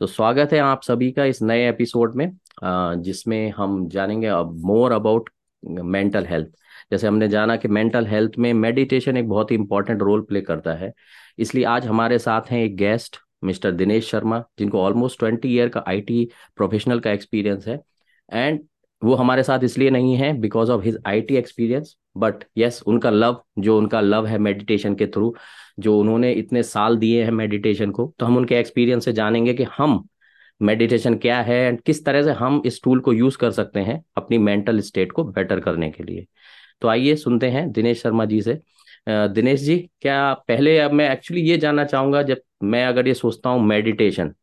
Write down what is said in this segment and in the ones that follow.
तो स्वागत है आप सभी का इस नए एपिसोड में जिसमें हम जानेंगे अब मोर अबाउट मेंटल हेल्थ जैसे हमने जाना कि मेंटल हेल्थ में मेडिटेशन एक बहुत ही इंपॉर्टेंट रोल प्ले करता है। इसलिए आज हमारे साथ हैं एक गेस्ट मिस्टर दिनेश शर्मा, जिनको ऑलमोस्ट ट्वेंटी ईयर का आईटी प्रोफेशनल का एक्सपीरियंस है। एंड वो हमारे साथ इसलिए नहीं है because of his IT experience but yes उनका लव जो उनका लव है मेडिटेशन के थ्रू जो उन्होंने इतने साल दिए हैं मेडिटेशन को तो हम उनके एक्सपीरियंस से जानेंगे कि हम मेडिटेशन क्या है एंड किस तरह से हम इस टूल को यूज़ कर सकते हैं अपनी मेंटल स्टेट को बेटर करने के लिए। तो आइए सुनते हैं दिनेश शर्मा जी से। दिनेश जी, क्या पहले अब मैं एक्चुअली ये जानना चाहूँगा, जब मैं अगर ये सोचता हूँ मेडिटेशन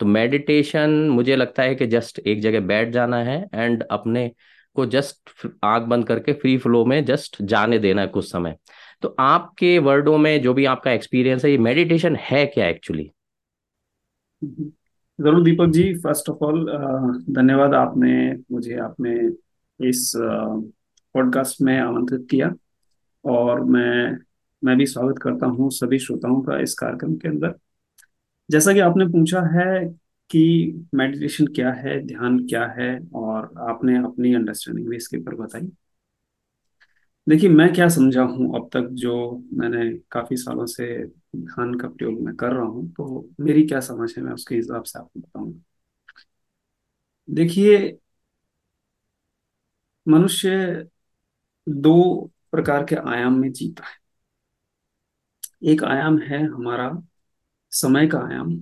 तो मेडिटेशन मुझे लगता है कि जस्ट एक जगह बैठ जाना है एंड अपने को जस्ट आँख बंद करके फ्री फ्लो में जस्ट जाने देना है कुछ समय। तो आपके वर्डों में जो भी आपका एक्सपीरियंस है, ये मेडिटेशन है क्या एक्चुअली ज़रूर Deepak ji first of all धन्यवाद आपने मुझे, आपने इस पॉडकास्ट में आमंत्रित किया और मैं मैं भी स्वागत करता हूँ सभी श्रोताओं का इस कार्यक्रम के अंदर। जैसा कि आपने पूछा है कि मेडिटेशन क्या है, ध्यान क्या है और आपने अपनी अंडरस्टैंडिंग भी इसके ऊपर बताई। देखिए मैं क्या समझा हूँ अब तक जो मैंने काफ़ी सालों से ध्यान का प्रयोग मैं कर रहा हूँ तो मेरी क्या समझ है मैं उसके हिसाब से आपको बताऊँगा। देखिए मनुष्य दो प्रकार के आयाम में जीता है। एक आयाम है हमारा समय का आयाम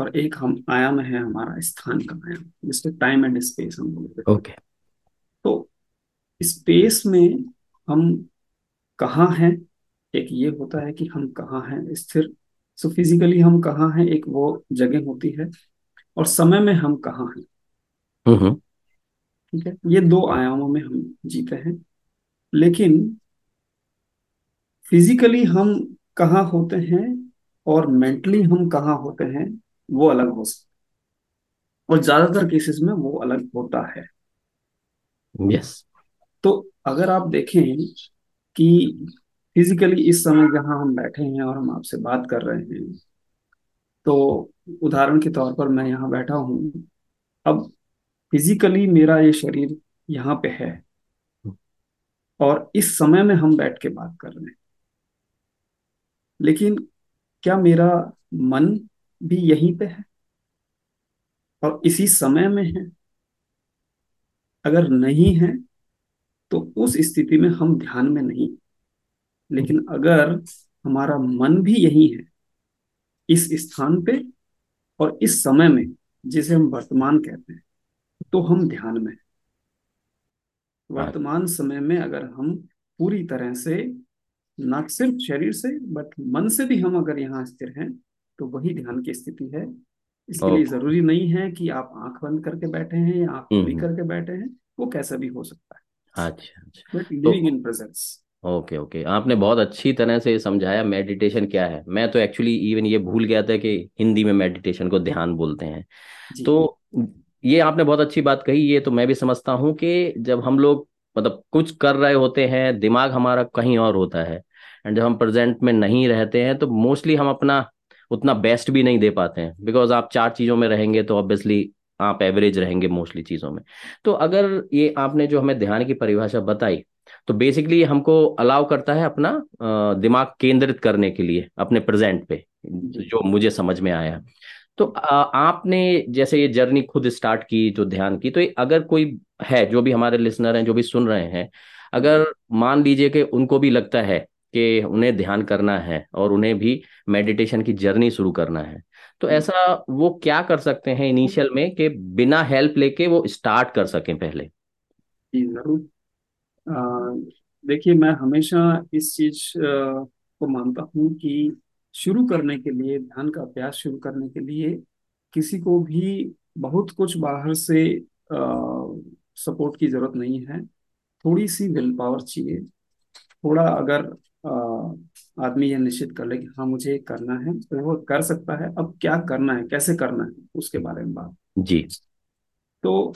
और एक हम आयाम है हमारा स्थान का आयाम जिसको टाइम एंड स्पेस हम बोलते हैं। ओके तो स्पेस में हम कहाँ हैं? एक ये होता है कि हम कहाँ हैं? स्थिर। सो फिजिकली हम कहाँ हैं? एक वो जगह होती है। और समय में हम कहाँ हैं? हम्म। ठीक है? ये दो आयामों में हम जीते हैं। लेकिन फिजिकली हम कहाँ होते हैं और मेंटली हम कहाँ होते हैं वो अलग हो सकता और ज़्यादातर केसेस में वो अलग होता है। यस तो अगर आप देखें कि फिजिकली इस समय जहाँ हम बैठे हैं और हम आपसे बात कर रहे हैं तो उदाहरण के तौर पर मैं यहाँ बैठा हूँ। अब फिजिकली मेरा ये शरीर यहाँ पे है और इस समय में हम बैठ के बात कर रहे हैं। लेकिन क्या मेरा मन भी यहीं पे है और इसी समय में है? अगर नहीं है उस स्थिति में हम ध्यान में नहीं। लेकिन अगर हमारा मन भी यही है इस स्थान पे और इस समय में जिसे हम वर्तमान कहते हैं तो हम ध्यान में वर्तमान समय में अगर हम पूरी तरह से न सिर्फ़ शरीर से बट मन से भी हम अगर यहाँ स्थिर हैं तो वही ध्यान की स्थिति है। इसके लिए ज़रूरी नहीं है कि आप आँख बंद करके बैठे हैं या आँख खुली हम्म। करके बैठे हैं वो कैसा भी हो सकता है। अच्छा living in presence okay okay. आपने बहुत अच्छी तरह से समझाया मेडिटेशन क्या है। मैं तो एक्चुअली इवन ये भूल गया था कि हिंदी में मेडिटेशन को ध्यान बोलते हैं। तो ये आपने बहुत अच्छी बात कही ये तो मैं भी समझता हूँ कि जब हम लोग मतलब कुछ कर रहे होते हैं दिमाग हमारा कहीं और होता है एंड जब हम प्रेजेंट में नहीं रहते हैं तो मोस्टली हम अपना उतना बेस्ट भी नहीं दे पाते हैं। बिकॉज़ आप चार चीज़ों में रहेंगे तो ऑब्वियसली आप एवरेज रहेंगे मोस्टली चीज़ों में। तो अगर ये आपने जो हमें ध्यान की परिभाषा बताई तो बेसिकली हमको अलाउ करता है अपना दिमाग केंद्रित करने के लिए अपने प्रेजेंट पे जो। मुझे समझ में आया। तो आपने जैसे ये जर्नी खुद स्टार्ट की जो ध्यान की तो अगर कोई है जो भी हमारे लिसनर हैं जो भी सुन रहे हैं अगर मान लीजिए कि उनको भी लगता है कि उन्हें ध्यान करना है और उन्हें भी मेडिटेशन की जर्नी शुरू करना है तो ऐसा वो क्या कर सकते हैं इनिशियल में कि बिना हेल्प लेके वो स्टार्ट कर सके पहले? जी ज़रूर। देखिए मैं हमेशा इस चीज़ को मानता हूँ कि शुरू करने के लिए ध्यान का अभ्यास शुरू करने के लिए किसी को भी बहुत कुछ बाहर से आ, सपोर्ट की ज़रूरत नहीं है। थोड़ी सी विल पावर चाहिए। थोड़ा अगर अ, आदमी ये निश्चित कर ले कि हाँ मुझे ये करना है तो वो कर सकता है। अब क्या करना है कैसे करना है उसके बारे में बात। जी। तो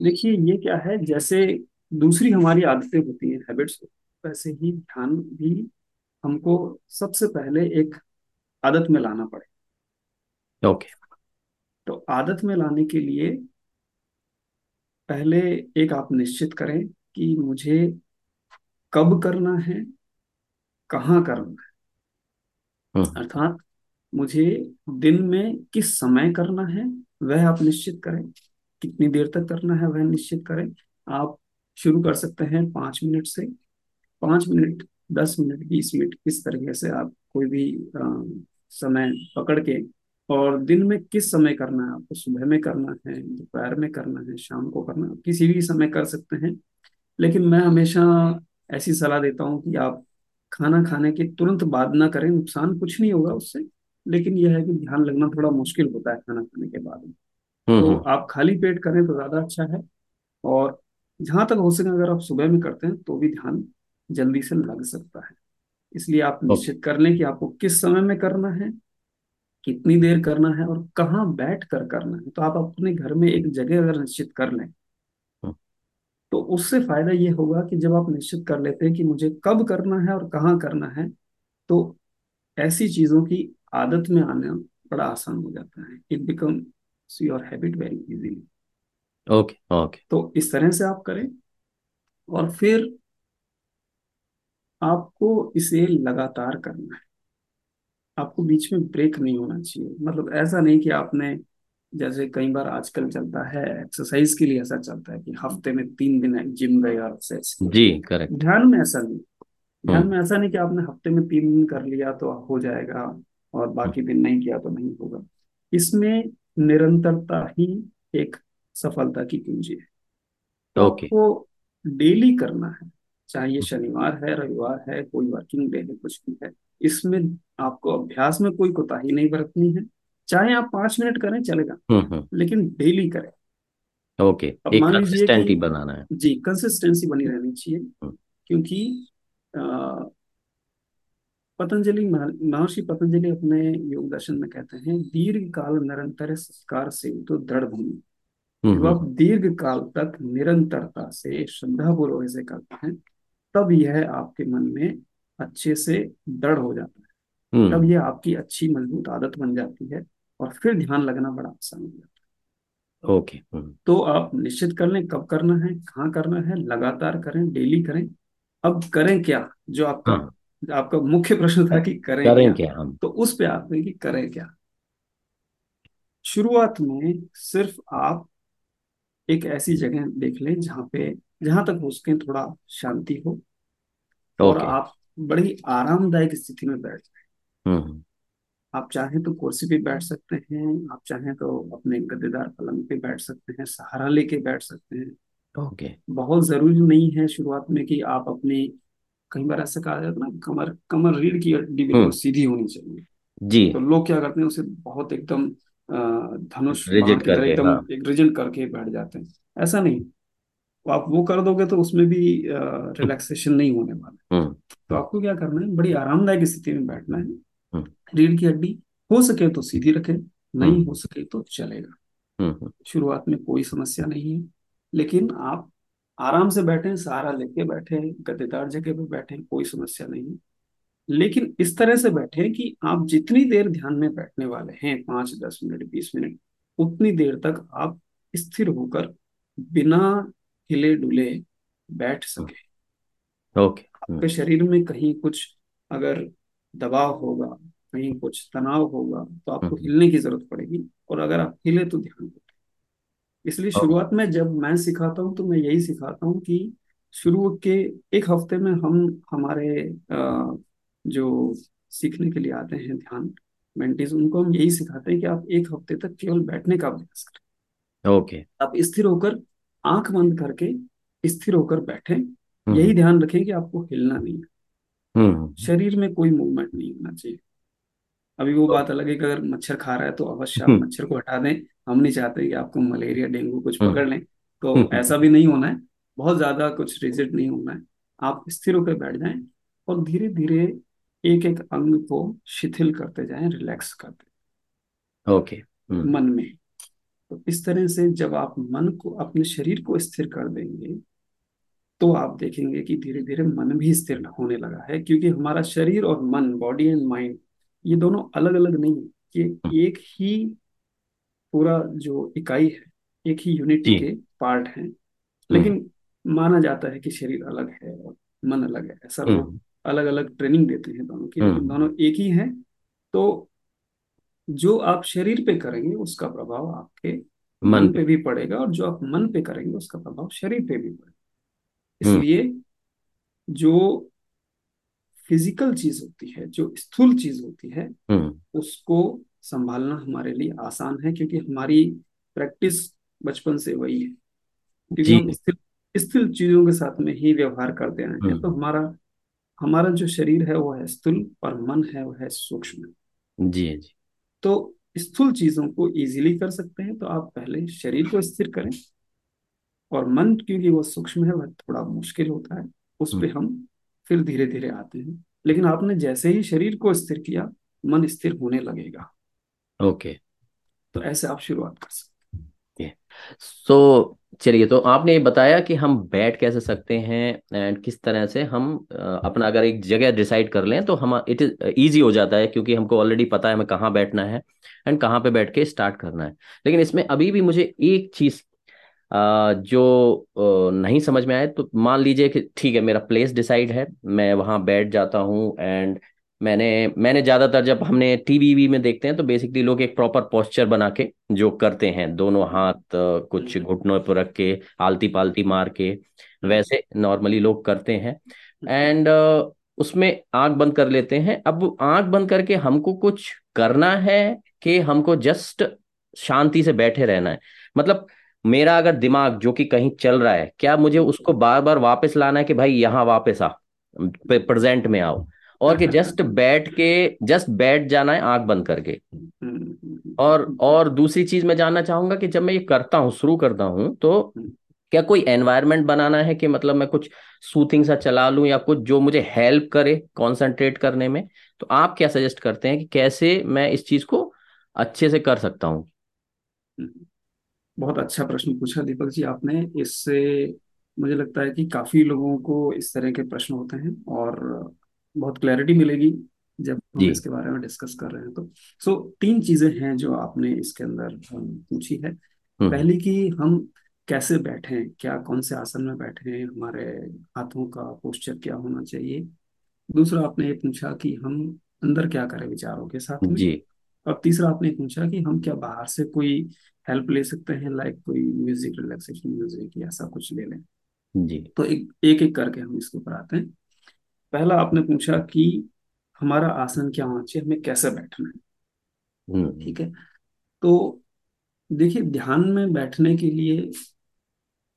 देखिए ये क्या है जैसे दूसरी हमारी आदतें होती हैं हैबिट्स वैसे ही ध्यान भी हमको सबसे पहले एक आदत में लाना पड़े। ओके। तो आदत में लाने के लिए पहले एक आप निश्चित करें कि मुझे कब करना है कहाँ करना है? अर्थात मुझे दिन में किस समय करना है वह आप निश्चित करें। कितनी देर तक करना है वह निश्चित करें। आप शुरू कर सकते हैं पाँच मिनट से। पाँच मिनट दस मिनट बीस मिनट इस तरीके से आप कोई भी अ, समय पकड़ के और दिन में किस समय करना है? आपको सुबह में करना है दोपहर में करना है शाम को करना है किसी भी समय कर सकते हैं। लेकिन मैं हमेशा ऐसी सलाह देता हूँ कि आप खाना खाने के तुरंत बाद ना करें नुकसान कुछ नहीं होगा उससे। लेकिन यह है कि ध्यान लगना थोड़ा मुश्किल होता है खाना खाने के बाद। में हम्म तो हम्म, आप खाली पेट करें तो ज़्यादा अच्छा है। और जहाँ तक हो सके अगर आप सुबह में करते हैं तो भी ध्यान जल्दी से लग सकता है। इसलिए आप निश्चित कर लें कि आपको किस समय में करना है कितनी देर करना है और कहाँ बैठ कर करना है। तो आप अपने घर में एक जगह अगर निश्चित कर लें तो उससे फ़ायदा ये होगा कि जब आप निश्चित कर लेते हैं कि मुझे कब करना है और कहाँ करना है तो ऐसी चीज़ों की आदत में आना बड़ा आसान हो जाता है। It becomes your habit very easily okay okay तो इस तरह से आप करें और फिर आपको इसे लगातार करना है। आपको बीच में ब्रेक नहीं होना चाहिए। मतलब ऐसा नहीं कि आपने जैसे कई बार आजकल चलता है एक्सरसाइज के लिए ऐसा चलता है कि हफ़्ते में तीन दिन जिम गए और एक्सरसाइज जी करेक्ट ध्यान में ऐसा नहीं। ध्यान हम्म में ऐसा नहीं कि आपने हफ़्ते में तीन दिन कर लिया तो हो जाएगा और हम्म, बाकी दिन नहीं किया तो नहीं होगा। इसमें निरंतरता ही एक सफलता की कुंजी है। तो ओके। आपको डेली करना है चाहे ये शनिवार है रविवार है कोई वर्किंग डे है कुछ भी है इसमें आपको अभ्यास में कोई कोताही नहीं बरतनी है। चाहे आप पाँच मिनट करें चलेगा। हम्म हम्म। लेकिन डेली करें। ओके एक कंसिस्टेंटी बनाना है। जी कंसिस्टेंसी बनी रहनी चाहिए हम्म। क्योंकि पतंजलि महर्षि पतंजलि अपने योग दर्शन में कहते हैं दीर्घ काल निरंतर संस्कार से तो दृढ़ भूमि। जब आप दीर्घ काल तक निरंतरता से श्रद्धा पूर्वक इसे करते हैं तब यह आपके मन में अच्छे से दृढ़ हो जाता है। तब यह आपकी अच्छी मज़बूत आदत बन जाती है। और फिर ध्यान लगना बड़ा आसान हो जाता है। Okay hmm. तो आप निश्चित कर लें कब करना है कहाँ करना है लगातार करें डेली करें। अब करें क्या? जो आपका हाँ। आपका मुख्य प्रश्न था कि करें करें क्या? क्या? हम तो उस पे हैं कि करें क्या? शुरुआत में सिर्फ़ आप एक ऐसी जगह देख लें जहाँ पे जहाँ तक हो सके थोड़ा शांति हो और आप बड़ी आरामदायक स्थिति में बैठ जाएँ। हम्म। आप चाहें तो कुर्सी पे बैठ सकते हैं आप चाहें तो अपने गद्देदार पलंग पे बैठ सकते हैं सहारा लेके बैठ सकते हैं। ओके। बहुत ज़रूरी नहीं है शुरुआत में कि आप अपनी कई बार ऐसा कहा जाता है ना कमर कमर रीढ़ की हड्डी बिल्कुल हम्म। सीधी होनी चाहिए। जी। तो लोग क्या करते हैं उसे बहुत एकदम धनुष एकदम हाँ। एक रिजिड करके बैठ जाते हैं। ऐसा नहीं। तो आप वो कर दोगे तो उसमें भी रिलैक्सेशन नहीं होने वाला। हम्म। तो हम्म आपको क्या करना है बड़ी आरामदायक स्थिति में बैठना है। हम्म रीढ़ की हड्डी हो सके तो सीधी रखें नहीं हम्म। हो सके तो चलेगा। हम्म हम्म, शुरुआत में कोई समस्या नहीं है लेकिन आप आराम से बैठे सहारा लेके बैठे गद्देदार जगह पे बैठे कोई समस्या नहीं है। लेकिन इस तरह से बैठे कि आप जितनी देर ध्यान में बैठने वाले हैं पाँच दस मिनट बीस मिनट उतनी देर तक आप स्थिर होकर बिना हिले डुले बैठ हम्म, सके। ओके। हम्म आपके शरीर में कहीं कुछ अगर दबाव होगा कहीं कुछ तनाव होगा तो आपको हम्म, हिलने की ज़रूरत पड़ेगी और अगर आप हिले तो ध्यान दो इसलिए शुरुआत में जब मैं सिखाता हूँ तो मैं यही सिखाता हूँ कि शुरू के एक हफ़्ते में हम हमारे जो सीखने के लिए आते हैं ध्यान मेंटीज उनको हम यही सिखाते हैं कि आप एक हफ़्ते तक केवल बैठने का अभ्यास करें। ओके। आप स्थिर होकर आँख बंद करके स्थिर होकर बैठें। हम्म। यही ध्यान रखें कि आपको हिलना नहीं है। शरीर में कोई मूवमेंट नहीं होना चाहिए। अभी वो बात अलग है कि अगर मच्छर खा रहा है तो अवश्य आप हम्म। मच्छर को हटा दें। हम नहीं चाहते कि आपको मलेरिया डेंगू कुछ हम्म। पकड़ लें। तो हम्म, ऐसा भी नहीं होना है। बहुत ज़्यादा कुछ रिजिड नहीं होना है। आप स्थिर होकर बैठ जाएँ और धीरे धीरे एक एक अंग को शिथिल करते जाएँ रिलैक्स करते ओके। हम्म। मन में। तो इस तरह से जब आप मन को अपने शरीर को स्थिर कर देंगे तो आप देखेंगे कि धीरे धीरे मन भी स्थिर होने लगा है क्योंकि हमारा शरीर और मन बॉडी एंड माइंड ये दोनों अलग अलग नहीं है। कि हम्म, एक ही पूरा जो इकाई है एक ही यूनिट के पार्ट हैं हम्म। लेकिन माना जाता है कि शरीर अलग है और मन अलग है। ऐसा लोग अलग अलग ट्रेनिंग देते हैं दोनों की लेकिन हम्म। दोनों एक ही हैं तो जो आप शरीर पे करेंगे उसका प्रभाव आपके मन पे भी पड़ेगा और जो आप मन पे करेंगे उसका प्रभाव शरीर पे भी पड़ेगा। इसलिए जो फ़िज़िकल चीज़ होती है जो स्थूल चीज़ होती है हम्म। उसको संभालना हमारे लिए आसान है क्योंकि हमारी प्रैक्टिस बचपन से वही है। क्योंकि हम स्थिर स्थिर चीज़ों के साथ में ही व्यवहार करते आए हैं तो हम्म हमारा हमारा जो शरीर है वो है स्थूल और मन है वो है सूक्ष्म। जी जी। तो स्थूल चीज़ों को इजीली कर सकते हैं तो आप पहले शरीर को स्थिर करें और मन क्योंकि वो सूक्ष्म है वह थोड़ा मुश्किल होता है उस हम्म। पे हम फिर धीरे धीरे आते हैं। लेकिन आपने जैसे ही शरीर को स्थिर किया मन स्थिर होने लगेगा। ओके। तो ऐसे आप शुरुआत कर सकते सो चलिए तो आपने ये बताया कि हम बैठ कैसे सकते हैं एंड किस तरह से हम अपना अगर एक जगह डिसाइड कर लें तो हम इट इज़ ईजी हो जाता है क्योंकि हमको ऑलरेडी पता है हमें कहाँ बैठना है एंड कहाँ पे बैठ के स्टार्ट करना है। लेकिन इसमें अभी भी मुझे एक चीज़ जो नहीं समझ में आए तो मान लीजिए कि ठीक है मेरा प्लेस डिसाइड है मैं वहाँ बैठ जाता हूँ एंड मैंने मैंने ज़्यादातर जब हमने टीवी वी में देखते हैं तो बेसिकली लोग एक प्रॉपर पोस्चर बना के जो करते हैं दोनों हाथ कुछ घुटनों पर रख के आलती पालती मार के वैसे नॉर्मली लोग करते हैं एंड उसमें आँख बंद कर लेते हैं। अब आँख बंद करके हमको कुछ करना है कि हमको जस्ट शांति से बैठे रहना है? मतलब मेरा अगर दिमाग जो कि कहीं चल रहा है क्या मुझे उसको बार बार वापस लाना है कि भाई यहाँ वापस आ प्रेजेंट में आओ? और कि जस्ट बैठ के जस्ट बैठ जाना है आँख बंद करके। और और दूसरी चीज़ मैं जानना चाहूँगा कि जब मैं ये करता हूँ शुरू करता हूँ तो क्या कोई एनवायरनमेंट बनाना है कि मतलब मैं कुछ सूथिंग सा चला लूँ या कुछ जो मुझे हेल्प करे कंसंट्रेट करने में? तो आप क्या सजेस्ट करते हैं कि कैसे मैं इस चीज़ को अच्छे से कर सकता हूँ? बहुत अच्छा प्रश्न पूछा दीपक जी आपने। इससे मुझे लगता है कि काफ़ी लोगों को इस तरह के प्रश्न होते हैं और बहुत क्लैरिटी मिलेगी जब हम जी। इसके बारे में डिस्कस कर रहे हैं तो। सो so, तीन चीज़ें हैं जो आपने इसके अंदर पूछी है। हम्म। पहली कि हम कैसे बैठें क्या कौन से आसन में बैठें हमारे हाथों का पोस्चर क्या होना चाहिए। दूसरा आपने ये पूछा कि हम अंदर क्या करें विचारों के साथ में। जी। और तीसरा आपने पूछा कि हम क्या बाहर से कोई हेल्प ले सकते हैं लाइक कोई म्यूज़िक रिलैक्सेशन म्यूज़िक या ऐसा कुछ ले लें। जी। तो एक एक एक करके हम इसके ऊपर आते हैं। पहला आपने पूछा कि हमारा आसन क्या होना चाहिए हमें कैसे बैठना है? हम्म। ठीक है? तो देखिए ध्यान में बैठने के लिए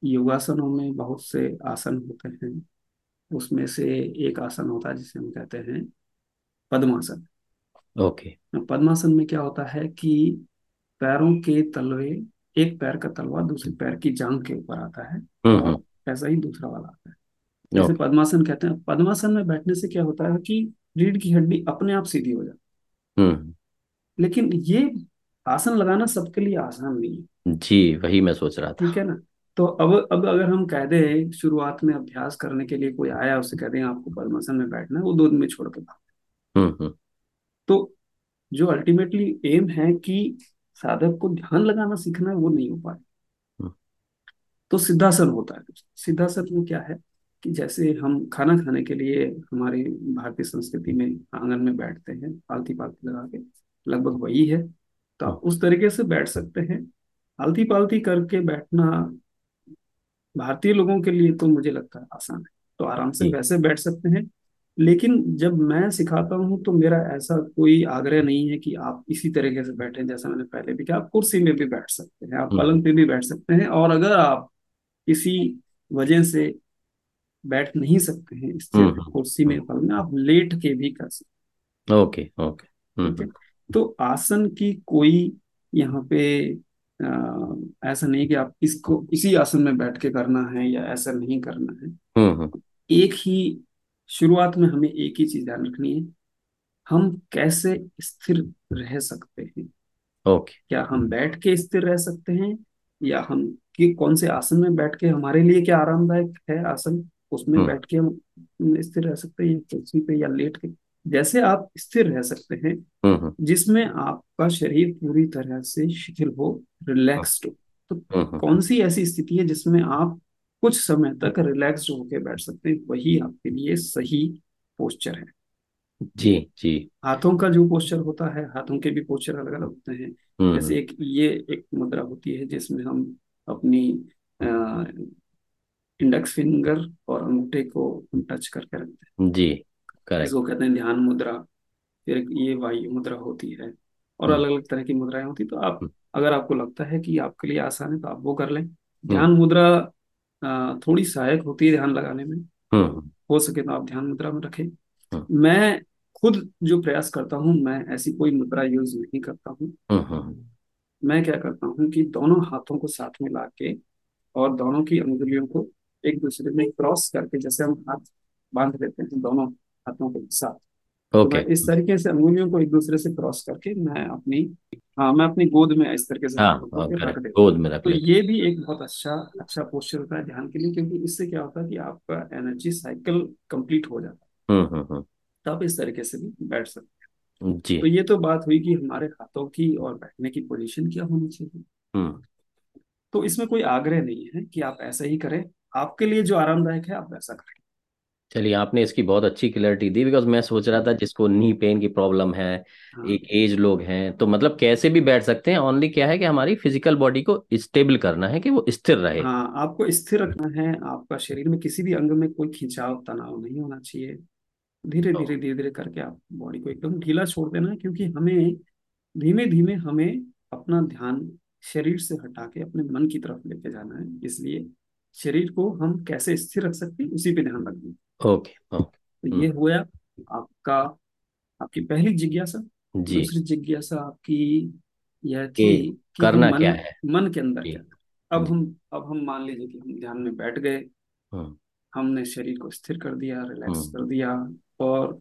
योगासनों में बहुत से आसन होते हैं। उसमें से एक आसन होता है जिसे हम कहते हैं पद्मासन। ओके। पद्मासन में क्या होता है कि पैरों के तलवे एक पैर का तलवा दूसरे पैर की जांघ के ऊपर आता है। हम्म हम्म। ऐसा ही दूसरा वाला आता है। जैसे पद्मासन कहते हैं पद्मासन में बैठने से क्या होता है कि रीढ़ की हड्डी अपने आप सीधी हो जाती हम्म। है लेकिन ये आसन लगाना सबके लिए आसान नहीं है। जी वही मैं सोच रहा था। ठीक है ना? तो अब अब अगर हम कह दें शुरुआत में अभ्यास करने के लिए कोई आया उसे कह दें आपको पद्मासन में बैठना है वो दो दिन में छोड़ के भाग। हम्म हम्म। तो जो अल्टीमेटली एम है कि साधक को ध्यान लगाना सीखना है वो नहीं हो पाए हम्म। तो सिद्धासन होता है। सिद्धासन में क्या है कि जैसे हम खाना खाने के लिए हमारी भारतीय संस्कृति में आँगन में बैठते हैं आलती पालती लगा के लगभग वही है। तो हम्म आप उस तरीके से बैठ सकते हैं। आलती पालती करके बैठना भारतीय लोगों के लिए तो मुझे लगता है आसान है। तो आराम से वैसे बैठ सकते हैं। लेकिन जब मैं सिखाता हूँ तो मेरा ऐसा कोई आग्रह नहीं है कि आप इसी तरीके से बैठे जैसा मैंने पहले भी कहा। आप कुर्सी में भी बैठ सकते हैं आप हम्म। पलंग पे भी बैठ सकते हैं और अगर आप किसी वजह से बैठ नहीं सकते हैं हम्म स्थिर हम्म कुर्सी में हम्म, पलंग में आप लेट के भी कर सकते ओके ओके। हम्म हम्म। तो आसन की कोई यहाँ पे अ, ऐसा नहीं कि आप इसको इसी आसन में बैठ के करना है या ऐसा नहीं करना है। हम्म हम्म, एक ही शुरुआत में हमें एक ही चीज़ ध्यान रखनी है हम कैसे स्थिर रह सकते हैं? ओके। okay. क्या हम बैठ के स्थिर रह सकते हैं या हम कि कौन से आसन में बैठ के हमारे लिए क्या आरामदायक है आसन उसमें हम्म। बैठ के हम स्थिर रह सकते हैं या कुर्सी पे या लेट के? जैसे आप स्थिर रह सकते हैं हम्म हम्म। जिसमें आपका शरीर पूरी तरह से शिथिल हो रिलैक्स्ड हो तो कौन सी ऐसी स्थिति है जिसमें आप कुछ समय तक रिलैक्स होकर बैठ सकते हैं। वही आपके लिए सही पोस्चर है। जी जी। हाथों का जो पोस्चर होता है हाथों के भी पोस्चर अलग अलग होते हैं। हम्म हम्म, जैसे एक ये एक मुद्रा होती है जिसमें हम अपनी इंडेक्स फिंगर और अंगूठे को हम टच करके रखते हैं। जी करेक्ट इसको कहते हैं ध्यान मुद्रा। फिर ये वायु मुद्रा होती है और हम्म। अलग अलग तरह की मुद्राएँ होती तो आप हम्म। अगर आपको लगता है कि आपके लिए आसान है तो आप वो कर लें। हम्म। ध्यान मुद्रा थोड़ी सहायक होती है ध्यान लगाने में। हम्म। हो सके तो आप ध्यान मुद्रा में रखें। हम्म। मैं खुद जो प्रयास करता हूँ मैं ऐसी कोई मुद्रा यूज़ नहीं करता हूँ। हम्म मैं क्या करता हूँ कि दोनों हाथों को साथ में ला के और दोनों की अंगुलियों को एक दूसरे में क्रॉस करके जैसे हम हाथ बाँध लेते हैं दोनों हाथों के साथ तो मैं इस तरीके से अंगुलियों को एक दूसरे से क्रॉस करके मैं अपनी हाँ मैं अपनी गोद में इस तरीके से हाँ रख देता गोद में रख तो ये भी एक बहुत अच्छा अच्छा पोस्चर होता है ध्यान के लिए क्योंकि इससे क्या होता है कि आपका एनर्जी साइकिल कंप्लीट हो जाता है। हम्म हम्म हम्म। तो आप इस तरीके से भी बैठ सकते हैं। जी। तो ये तो बात हुई कि हमारे हाथों की और बैठने की पोजीशन क्या होनी चाहिए। तो इसमें कोई आग्रह नहीं है कि आप ऐसा ही करें। आपके लिए जो आरामदायक है आप वैसा करें। चलिए आपने इसकी बहुत अच्छी क्लैरिटी दी बिकॉज़ मैं सोच रहा था जिसको नी पेन की प्रॉब्लम है हाँ। एक एज लोग हैं तो मतलब कैसे भी बैठ सकते हैं ओनली क्या है कि हमारी फ़िज़िकल बॉडी को स्टेबल करना है कि वो स्थिर रहे। हाँ आपको स्थिर रखना है आपका शरीर में किसी भी अंग में कोई खिंचाव तनाव नहीं होना चाहिए। धीरे धीरे धीरे धीरे करके आप बॉडी को एकदम ढीला छोड़ देना है क्योंकि हमें धीमे धीमे हमें अपना ध्यान शरीर से हटा के अपने मन की तरफ़ लेके जाना है। इसलिए शरीर को हम कैसे स्थिर रख सकते हैं उसी पे ध्यान रखना है। Okay okay. तो ये हम्म हुआ आपका आपकी पहली जिज्ञासा जी। दूसरी जिज्ञासा आपकी यह थी कि करना मन क्या है। मन के अंदर क्या अब हम अब हम मान लीजिए कि हम ध्यान में बैठ गए। हम्म। हमने शरीर को स्थिर कर दिया रिलैक्स हम्म। कर दिया और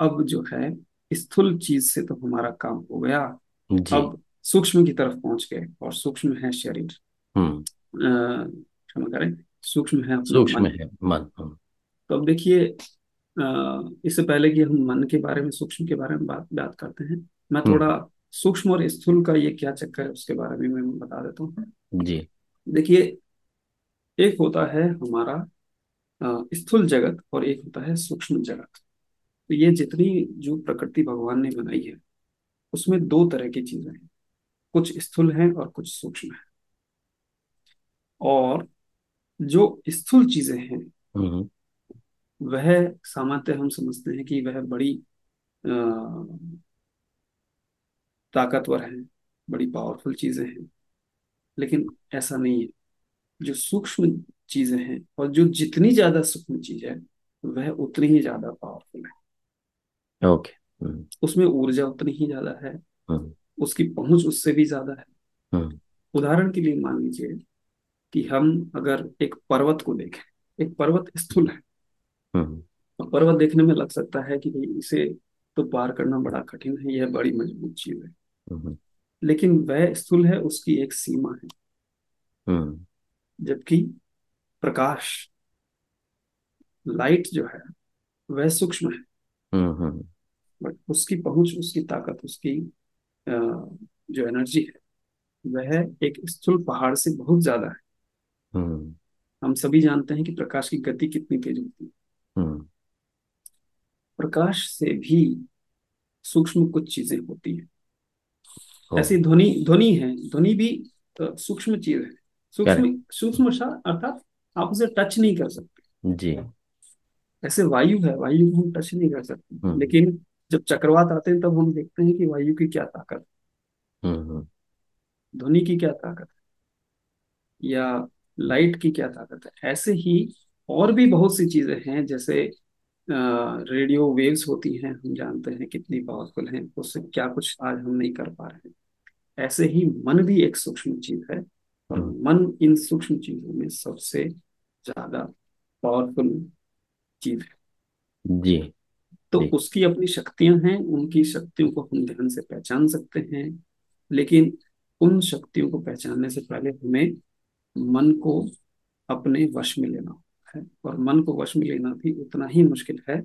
अब जो है स्थूल चीज़ से तो हमारा काम हो गया। जी। अब सूक्ष्म की तरफ़ पहुँच गए और सूक्ष्म है शरीर। हम्म। क्षमा करें सूक्ष्म है सूक्ष्म मन। है मन हम्म। तो अब देखिए इससे पहले कि हम मन के बारे में सूक्ष्म के बारे में बात बात करते हैं मैं थोड़ा हम्म, सूक्ष्म और स्थूल का ये क्या चक्कर है उसके बारे में मैं बता देता हूँ। जी। देखिए एक होता है हमारा स्थूल जगत और एक होता है सूक्ष्म जगत। तो ये जितनी जो प्रकृति भगवान ने बनाई है उसमें दो तरह की चीज़ें हैं कुछ स्थूल हैं और कुछ सूक्ष्म हैं। और जो स्थूल चीज़ें हैं हम्म। वह सामान्यतः हम समझते हैं कि वह बड़ी अ, ताकतवर है बड़ी पावरफुल चीज़ें हैं। लेकिन ऐसा नहीं है। जो सूक्ष्म चीज़ें हैं और जो जितनी ज़्यादा सूक्ष्म चीज़ है वह उतनी ही ज़्यादा पावरफुल है। ओके हम्म उसमें ऊर्जा उतनी ही ज़्यादा है हम्म उसकी पहुँच उससे भी ज़्यादा है। हम्म उदाहरण के लिए मान लीजिए कि हम अगर एक पर्वत को देखें एक पर्वत स्थूल है। हम्म। और पर्वत देखने में लग सकता है कि भाई इसे तो पार करना बड़ा कठिन है यह बड़ी मज़बूत चीज़ है। हम्म। लेकिन वह स्थूल है उसकी एक सीमा है। हम्म। जबकि प्रकाश लाइट जो है वह सूक्ष्म है। बट उसकी पहुँच उसकी ताकत उसकी जो एनर्जी है वह एक स्थूल पहाड़ से बहुत ज़्यादा है। हम सभी जानते हैं कि प्रकाश की गति कितनी तेज होती है। प्रकाश से भी सूक्ष्म कुछ चीज़ें होती हैं। ऐसी ध्वनि ध्वनि है ध्वनि भी सूक्ष्म चीज़ है। सूक्ष्म सूक्ष्म अर्थात आप उसे टच नहीं कर सकते। जी। ऐसे वायु है वायु को हम टच नहीं कर सकते। हम्म। लेकिन जब चक्रवात आते हैं तब हम देखते हैं कि वायु की क्या ताकत हम्म हम्म। है ध्वनि की क्या ताकत है? या लाइट की क्या ताकत है? ऐसे ही और भी बहुत सी चीज़ें हैं जैसे रेडियो वेव्स होती हैं हम जानते हैं कितनी पावरफुल हैं उससे क्या कुछ आज हम नहीं कर पा रहे हैं। ऐसे ही मन भी एक सूक्ष्म चीज़ है और मन इन सूक्ष्म चीज़ों में सबसे ज़्यादा पावरफुल चीज़ है। जी। तो जी। उसकी अपनी शक्तियाँ हैं उनकी शक्तियों को हम ध्यान से पहचान सकते हैं लेकिन उन शक्तियों को पहचानने से पहले हमें मन को अपने वश में लेना होता है और मन को वश में लेना भी उतना ही मुश्किल है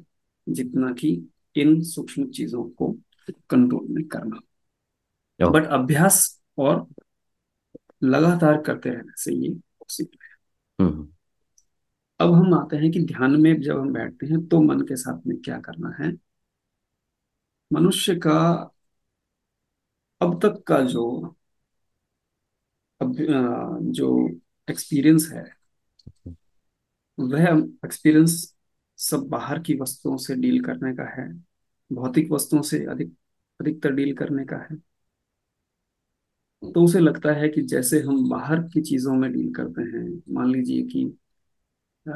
जितना कि इन सूक्ष्म चीज़ों को कंट्रोल में करना। बट अभ्यास और लगातार करते रहने से ये पॉसिबल है। हम्म अब हम आते हैं कि ध्यान में जब हम बैठते हैं तो मन के साथ में क्या करना है? मनुष्य का अब तक का जो अब जो एक्सपीरियंस है वह एक्सपीरियंस सब बाहर की वस्तुओं से डील करने का है भौतिक वस्तुओं से अधिक अधिकतर डील करने का है। तो उसे लगता है कि जैसे हम बाहर की चीज़ों में डील करते हैं मान लीजिए कि अ,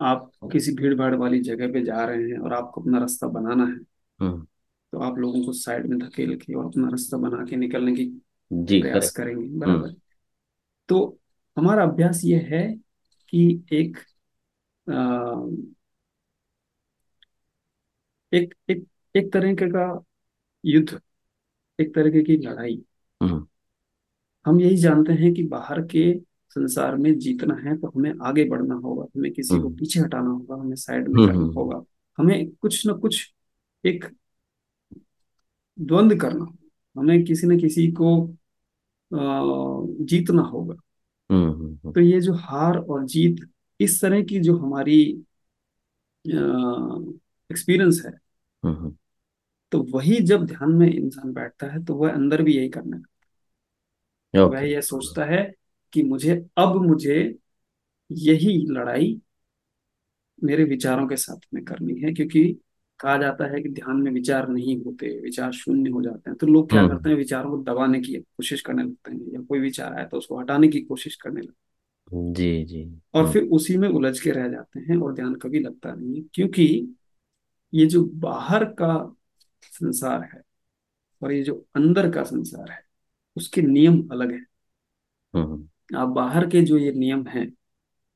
आप किसी भीड़ भाड़ वाली जगह पे जा रहे हैं और आपको अपना रास्ता बनाना है हम्म तो आप लोगों को साइड में धकेल के और अपना रास्ता बना के निकलने की जी प्रयास करेंगे हम्म बराबर। तो हमारा अभ्यास ये है कि एक अ, एक एक एक तरीके का युद्ध एक तरीके की लड़ाई। हम्म। हम यही जानते हैं कि बाहर के संसार में जीतना है तो हमें आगे बढ़ना होगा हमें किसी को हम्म। पीछे हटाना होगा हमें साइड में करना हम्म। होगा। हमें कुछ न कुछ एक द्वंद करना होगा। हमें किसी न किसी को जीतना होगा। तो ये जो हार और जीत इस तरह की जो हमारी एक्सपीरियंस है हम्म तो वही जब ध्यान में इंसान बैठता है तो वह अंदर भी यही करना है। वह यह सोचता है कि मुझे अब मुझे यही लड़ाई मेरे विचारों के साथ में करनी है क्योंकि कहा जाता है कि ध्यान में विचार नहीं होते विचार शून्य हो जाते हैं। तो लोग क्या करते हम्म हैं विचारों को दबाने की कोशिश करने लगते हैं। या कोई विचार आया तो उसको हटाने की कोशिश करने लगते हैं। जी जी। और हम्म। फिर उसी में उलझ के रह जाते हैं और ध्यान कभी लगता नहीं क्योंकि ये जो बाहर का संसार है और ये जो अंदर का संसार है उसके नियम अलग है। हम्म। आप बाहर के जो ये नियम हैं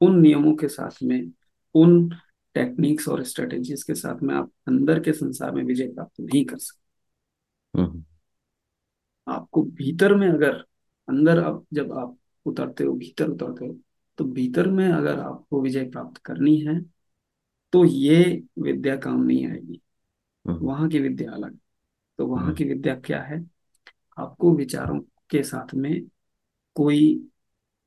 उन नियमों के साथ में उन टेक्निक्स और स्ट्रेटेजीज के साथ में आप अंदर के संसार में विजय प्राप्त नहीं कर सकते। हम्म। आपको भीतर में अगर अंदर अब जब आप उतरते हो भीतर उतरते हो तो भीतर में अगर आपको विजय प्राप्त करनी है तो ये विद्या काम नहीं आएगी। हम्म। वहाँ की विद्या अलग। तो वहाँ हम्म। की विद्या क्या है? आपको विचारों के साथ में कोई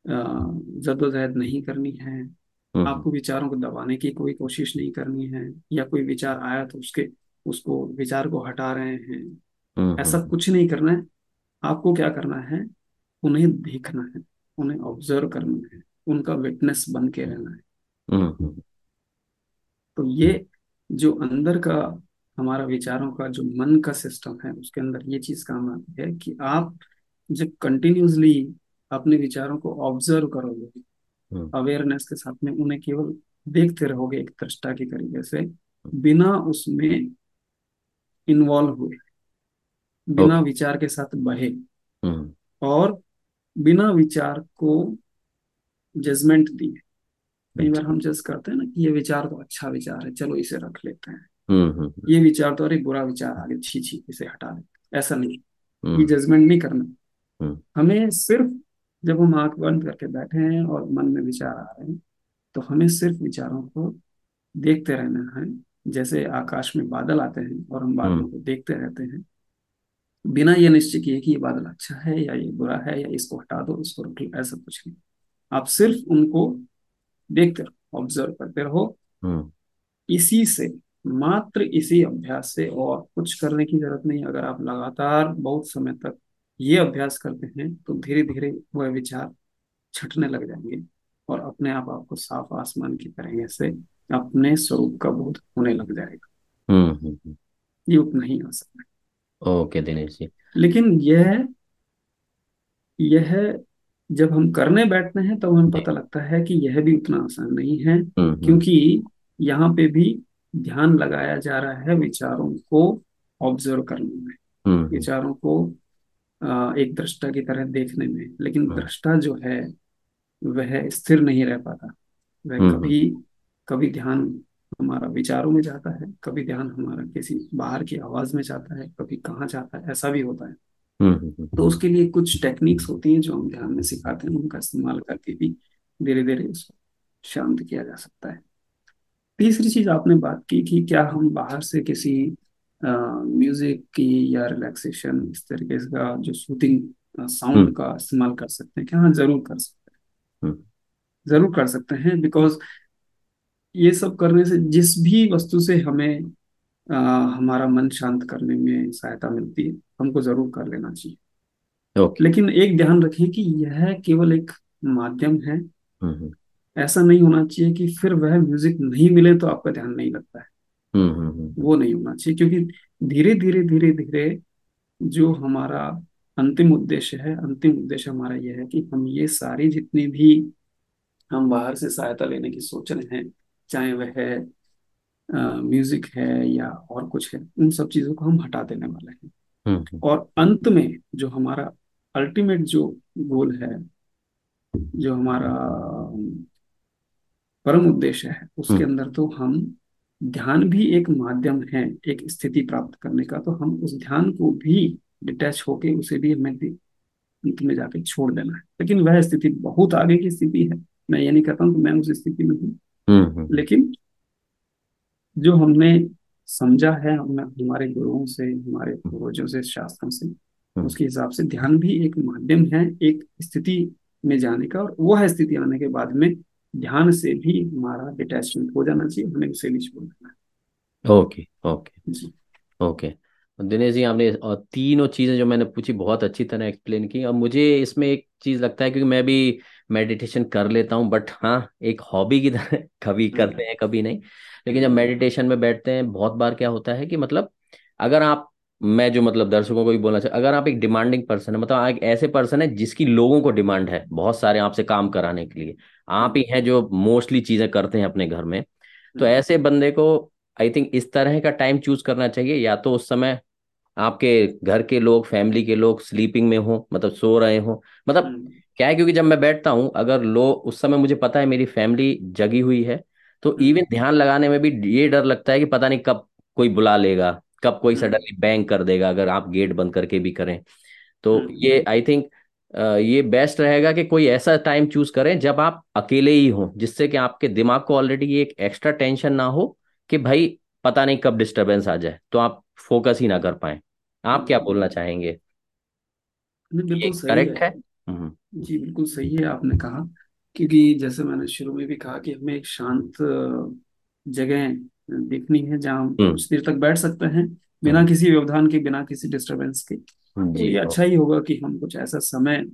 जद्दोजहद नहीं करनी है आपको विचारों को दबाने की कोई कोशिश नहीं करनी है या कोई विचार आया तो उसके उसको विचार को हटा रहे हैं। हम्म ऐसा हम्म कुछ नहीं करना है। आपको क्या करना है? उन्हें देखना है उन्हें ऑब्ज़र्व करना है उनका विटनेस बन के रहना है। हम्म हम्म तो ये जो अंदर का हमारा विचारों का जो मन का सिस्टम है उसके अंदर ये चीज़ काम आती है कि आप जब कंटिन्यूसली अपने विचारों को ऑब्ज़र्व करोगे हम्म अवेयरनेस के साथ में उन्हें केवल देखते रहोगे एक दृष्टा की तरीके से बिना उसमें इन्वॉल्व हुए बिना विचार के साथ बहे हम्म। और बिना विचार को जजमेंट दिए। कई बार हम जज करते हैं ना कि ये विचार तो अच्छा विचार है चलो इसे रख लेते हैं। हम्म हम्म ये विचार तो अरे बुरा विचार आ गया छी छी इसे हटा देते ऐसा नहीं ये हम्म। जजमेंट नहीं करना। हम्म। हमें सिर्फ़ जब हम आँख बंद करके बैठे हैं और मन में विचार आ रहे हैं तो हमें सिर्फ़ विचारों को देखते रहना है। जैसे आकाश में बादल आते हैं और हम बादलों हम्म। को देखते रहते हैं। बिना ये निश्चय किए कि ये बादल अच्छा है या ये बुरा है या इसको हटा दो इसको रख लो ऐसा कुछ नहीं। आप सिर्फ़ उनको देखते रहो ऑब्ज़र्व करते रहो। हम्म। इसी से मात्र इसी अभ्यास से और कुछ करने की ज़रूरत नहीं। अगर आप लगातार बहुत समय तक ये अभ्यास करते हैं तो धीरे धीरे वह विचार छटने लग जाएँगे और अपने आप आपको साफ़ आसमान की तरह से अपने स्वरूप का बोध होने लग जाएगा। हम्म हम्म, हम्म। ये उतना ही आसान है। ओके दिनेश जी। लेकिन यह यह जब हम करने बैठते हैं तो हमें पता लगता है कि यह भी उतना आसान नहीं है क्योंकि यहाँ पे भी ध्यान लगाया जा रहा है विचारों को ऑब्ज़र्व करने में। विचारों को एक दृष्टा की तरह देखने में लेकिन हम्म दृष्टा जो है वह स्थिर नहीं रह पाता। वह हम्म कभी कभी ध्यान हमारा विचारों में जाता है कभी ध्यान हमारा किसी बाहर की आवाज़ में जाता है कभी कहाँ जाता है ऐसा भी होता है। हम्म हम्म तो उसके लिए कुछ टेक्निक्स होती हैं जो हम ध्यान में सिखाते हैं उनका इस्तेमाल करके भी धीरे धीरे उसको शांत किया जा सकता है। तीसरी चीज़ आपने बात की कि क्या हम बाहर से किसी म्यूज़िक की या रिलैक्सेशन इस तरीके का जो सूथिंग हम्म। साउंड का इस्तेमाल कर सकते हैं। क्या हाँ ज़रूर कर सकते हैं। हम्म। ज़रूर कर सकते हैं बिकॉज़ ये सब करने से जिस भी वस्तु से हमें अ, हमारा मन शांत करने में सहायता मिलती है हमको ज़रूर कर लेना चाहिए। ओके। लेकिन एक ध्यान रखें कि यह केवल एक माध्यम है। हम्म ऐसा नहीं होना चाहिए कि फिर वह म्यूज़िक नहीं मिले तो आपका ध्यान नहीं लगता है। हम्म हम्म हम्म वो नहीं होना चाहिए क्योंकि धीरे धीरे धीरे धीरे जो हमारा अंतिम उद्देश्य है अंतिम उद्देश्य हमारा यह है कि हम ये सारी जितनी भी हम बाहर से सहायता लेने की सोच रहे हैं चाहे वह है म्यूज़िक है या और कुछ है उन सब चीज़ों को हम हटा देने वाले हैं। हम्म हम्म। और अंत में जो हमारा अल्टीमेट जो गोल है जो हमारा परम उद्देश्य है उसके हम्म, अंदर तो हम ध्यान भी एक माध्यम है एक स्थिति प्राप्त करने का तो हम उस ध्यान को भी डिटैच होके उसे भी हमें अंत में जाके छोड़ देना है। लेकिन वह स्थिति बहुत आगे की स्थिति है। मैं ये नहीं कहता हूँ कि मैं उस स्थिति में हूँ। हम्म, हम्म, लेकिन जो हमने समझा है हमने हमारे गुरुओं से हमारे पूर्वजों से शास्त्रों से हम्म, उसके हिसाब से ध्यान भी एक माध्यम है एक स्थिति में जाने का और वह स्थिति आने के बाद में ध्यान से भी हमारा डिटैचमेंट हो जाना चाहिए हमें उसे भी छोड़ देना ओके ओके जी। ओके दिनेश जी आपने तीनों चीज़ें जो मैंने पूछी बहुत अच्छी तरह एक्सप्लेन की। और मुझे इसमें एक चीज़ लगता है क्योंकि मैं भी मेडिटेशन कर लेता हूँ बट हाँ एक हॉबी की तरह कभी हम्म, करते हैं कभी नहीं। लेकिन जब मेडिटेशन में बैठते हैं बहुत बार क्या होता है कि मतलब अगर आप मैं जो मतलब दर्शकों को भी बोलना चाहिए अगर आप एक डिमांडिंग पर्सन है मतलब आप एक ऐसे पर्सन है जिसकी लोगों को डिमांड है बहुत सारे आपसे काम कराने के लिए। आप ही हम्म, हैं जो मोस्टली चीज़ें करते हैं अपने घर में। तो हम्म, ऐसे बंदे को आई थिंक इस तरह का टाइम चूज़ करना चाहिए या तो उस समय आपके घर के लोग फैमिली के लोग स्लीपिंग में हो मतलब सो रहे हो। मतलब हम्म, क्या है क्योंकि जब मैं बैठता हूँ अगर लो उस समय मुझे पता है मेरी फैमिली जगी हुई है तो हम्म, इवन ध्यान लगाने में भी ये डर लगता है कि पता नहीं कब कोई बुला लेगा। कब कोई हम्म, सडनली बैंग कर देगा अगर आप गेट बंद करके भी करें। तो हम्म, ये आई थिंक ये बेस्ट रहेगा कि कोई ऐसा टाइम चूज़ करें जब आप अकेले ही हो जिससे कि आपके दिमाग को ऑलरेडी एक एक्स्ट्रा टेंशन ना हो कि भाई पता नहीं कब डिस्टरबेंस आ जाए तो आप फोकस ही ना कर पाए। आप क्या हम्म। बोलना चाहेंगे? बिल्कुल है करेक्ट है। हम्म। जी बिल्कुल सही है आपने कहा क्योंकि जैसे मैंने शुरू में भी कहा कि हमें एक शांत जगह देखनी है जहाँ हम हम्म। कुछ देर तक बैठ सकते हैं बिना हम्म, किसी व्यवधान के बिना किसी डिस्टरबेंस के। तो ये अच्छा ही होगा कि हम कुछ ऐसा समय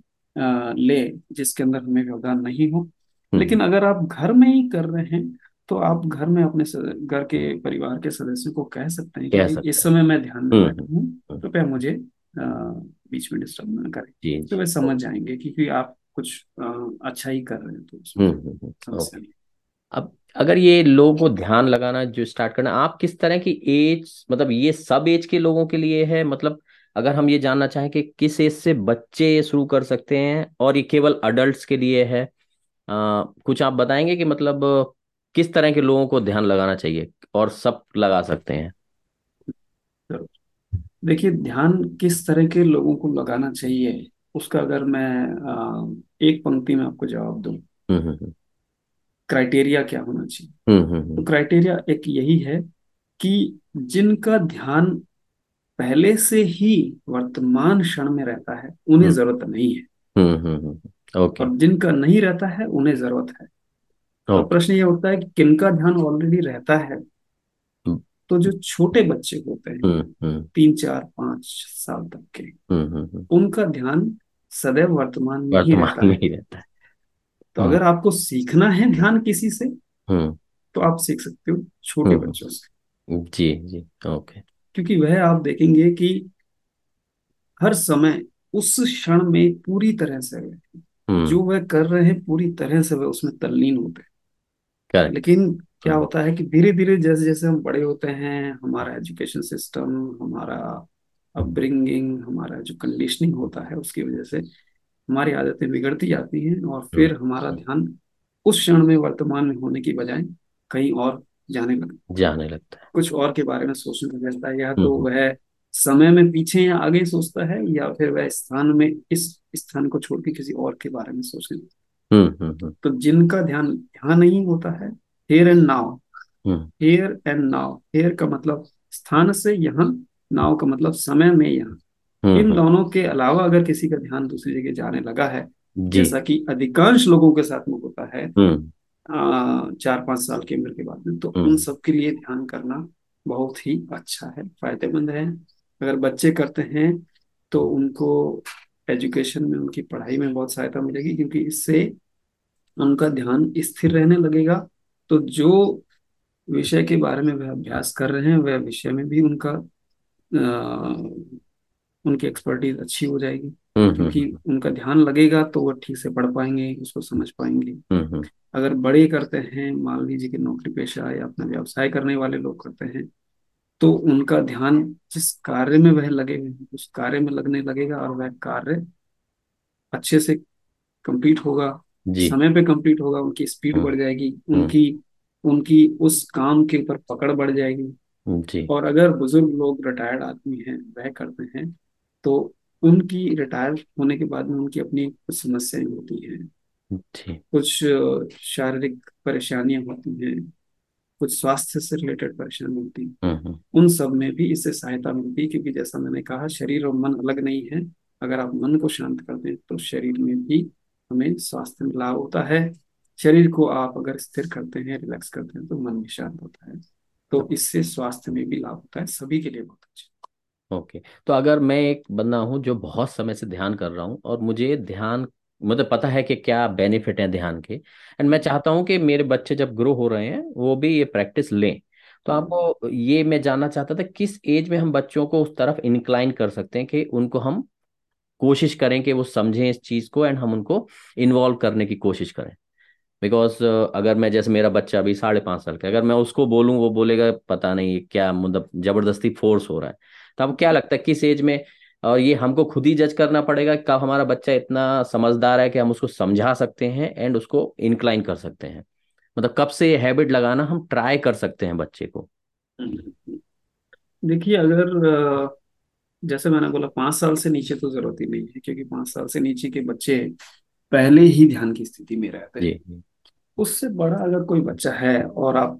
ले जिसके अंदर हमें व्यवधान नहीं हो। हम्म। लेकिन अगर आप घर में ही कर रहे हैं तो आप घर में अपने घर के परिवार के सदस्यों को कह सकते हैं कि सकते इस समय मैं ध्यान में बैठा हूँ कृपया मुझे अ, बीच में डिस्टर्ब ना करें। तो वे समझ जाएँगे क्योंकि आप कुछ अच्छा ही कर रहे हैं तो अब अगर ये लोगों को ध्यान लगाना जो स्टार्ट करना आप किस तरह की एज मतलब ये सब एज के लोगों के लिए है? मतलब अगर हम ये जानना चाहें कि किस एज से बच्चे ये शुरू कर सकते हैं और ये केवल अडल्ट्स के लिए है आ, कुछ आप बताएँगे कि मतलब किस तरह के लोगों को ध्यान लगाना चाहिए और सब लगा सकते हैं? देखिए ध्यान किस तरह के लोगों को लगाना चाहिए उसका अगर मैं अ, एक पंक्ति में आपको जवाब दूँ। हम्म हम्म। क्राइटेरिया क्या होना चाहिए? हम्म हम्म तो हम्म क्राइटेरिया एक यही है कि जिनका ध्यान पहले से ही वर्तमान क्षण में रहता है उन्हें ज़रूरत नहीं है। ओके और जिनका नहीं रहता है उन्हें ज़रूरत है। अब ओके प्रश्न ये उठता है कि किनका ध्यान ऑलरेडी रहता है? तो जो छोटे बच्चे होते हैं तीन चार पाँच साल तक के उनका ध्यान सदैव वर्तमान में ही रहता है। तो अगर आपको सीखना है ध्यान किसी से हम्म तो आप सीख सकते हो छोटे हम्म बच्चों से। जी जी ओके। क्योंकि वह आप देखेंगे कि हर समय उस क्षण में पूरी तरह से जो वह कर रहे हैं पूरी तरह से वह उसमें तल्लीन होते हैं। लेकिन क्या होता है कि धीरे धीरे जैसे जैसे हम बड़े होते हैं हमारा एजुकेशन सिस्टम हमारा अपब्रिंगिंग हमारा जो कंडीशनिंग होता है उसकी वजह से हमारी आदतें बिगड़ती जाती हैं और हम्म फिर हमारा ध्यान उस क्षण में वर्तमान में होने की बजाय कहीं और जाने लगता है। जाने लगता है। कुछ और के बारे में सोचने लग जाता है। या तो हम्म। वह समय में पीछे या आगे सोचता है या फिर वह स्थान में इस स्थान को छोड़ के किसी और के बारे में सोचने लगता हम्म हम्म हम्म, है तो जिनका ध्यान यहाँ नहीं होता है here and hmm. Here and now here का मतलब स्थान से यहाँ नाव का मतलब समय में यहाँ। इन हम्म, दोनों के अलावा अगर किसी का ध्यान दूसरी जगह जाने लगा है जैसा कि अधिकांश लोगों के साथ में होता है हम्म। आ, चार पाँच साल की उम्र के बाद में तो उन सबके लिए ध्यान करना बहुत ही अच्छा है फ़ायदेमंद है। अगर बच्चे करते हैं तो उनको एजुकेशन में उनकी पढ़ाई में बहुत सहायता मिलेगी क्योंकि इससे उनका ध्यान स्थिर रहने लगेगा। तो जो विषय के बारे में वह अभ्यास कर रहे हैं वह विषय में भी उनका अ, उनकी एक्सपर्टीज अच्छी हो जाएगी। हम्म क्योंकि हम्म उनका ध्यान लगेगा तो वो ठीक से पढ़ पाएँगे उसको समझ पाएँगे। हम्म हम्म, अगर बड़े करते हैं मान लीजिए कि नौकरी पेशा या अपना व्यवसाय करने वाले लोग करते हैं तो उनका ध्यान जिस कार्य में वह लगे हुए हैं उस कार्य में लगने लगेगा और वह कार्य अच्छे से कंप्लीट होगा समय पे कंप्लीट होगा उनकी स्पीड हम्म। बढ़ जाएगी हम्म। उनकी उनकी उस काम के ऊपर पकड़ बढ़ जाएगी। और अगर बुज़ुर्ग लोग रिटायर्ड आदमी हैं वह करते हैं तो उनकी रिटायर होने के बाद में उनकी अपनी कुछ समस्याएँ होती हैं। कुछ शारीरिक परेशानियाँ होती हैं कुछ स्वास्थ्य से रिलेटेड परेशानी होती है। हम्म हम्म। उन सब में भी इससे सहायता मिलती है क्योंकि जैसा मैंने कहा शरीर और मन अलग नहीं है। अगर आप मन को शांत कर दें तो शरीर में भी हमें स्वास्थ्य में लाभ होता है। शरीर को आप अगर स्थिर करते हैं रिलैक्स करते हैं तो मन भी शांत होता है। तो इससे स्वास्थ्य में भी लाभ होता है सभी के लिए बहुत अच्छा ओके। तो अगर मैं एक बंदा हूँ जो बहुत समय से ध्यान कर रहा हूँ और मुझे ध्यान मतलब पता है कि क्या बेनिफिट है ध्यान के, एंड मैं चाहता हूँ कि मेरे बच्चे जब ग्रो हो रहे हैं, वो भी ये प्रैक्टिस लें। तो आपको ये मैं जानना चाहता था किस एज में हम बच्चों को उस तरफ़ इंक्लाइन कर सकते हैं कि उनको हम कोशिश करें कि वो समझें इस चीज़ को एंड हम उनको इन्वॉल्व करने की कोशिश करें। बिकॉज़, अगर मैं, जैसे मेरा बच्चा अभी साढ़े पाँच साल का अगर मैं उसको बोलूँ, वो बोलेगा, पता नहीं क्या मतलब ज़बरदस्ती फोर्स हो रहा है। तो आपको क्या लगता है किस एज में? और ये हमको खुद ही जज करना पड़ेगा कि कब हमारा बच्चा इतना समझदार है कि हम उसको समझा सकते हैं एंड उसको इंक्लाइन कर सकते हैं। मतलब कब से ये हैबिट लगाना हम ट्राई कर सकते हैं बच्चे को। देखिए अगर जैसे मैंने बोला पाँच साल से नीचे तो ज़रूरत ही नहीं है क्योंकि पाँच साल से नीचे के बच्चे पहले ही ध्यान की स्थिति में रहते हैं। उससे बड़ा अगर कोई बच्चा है और आप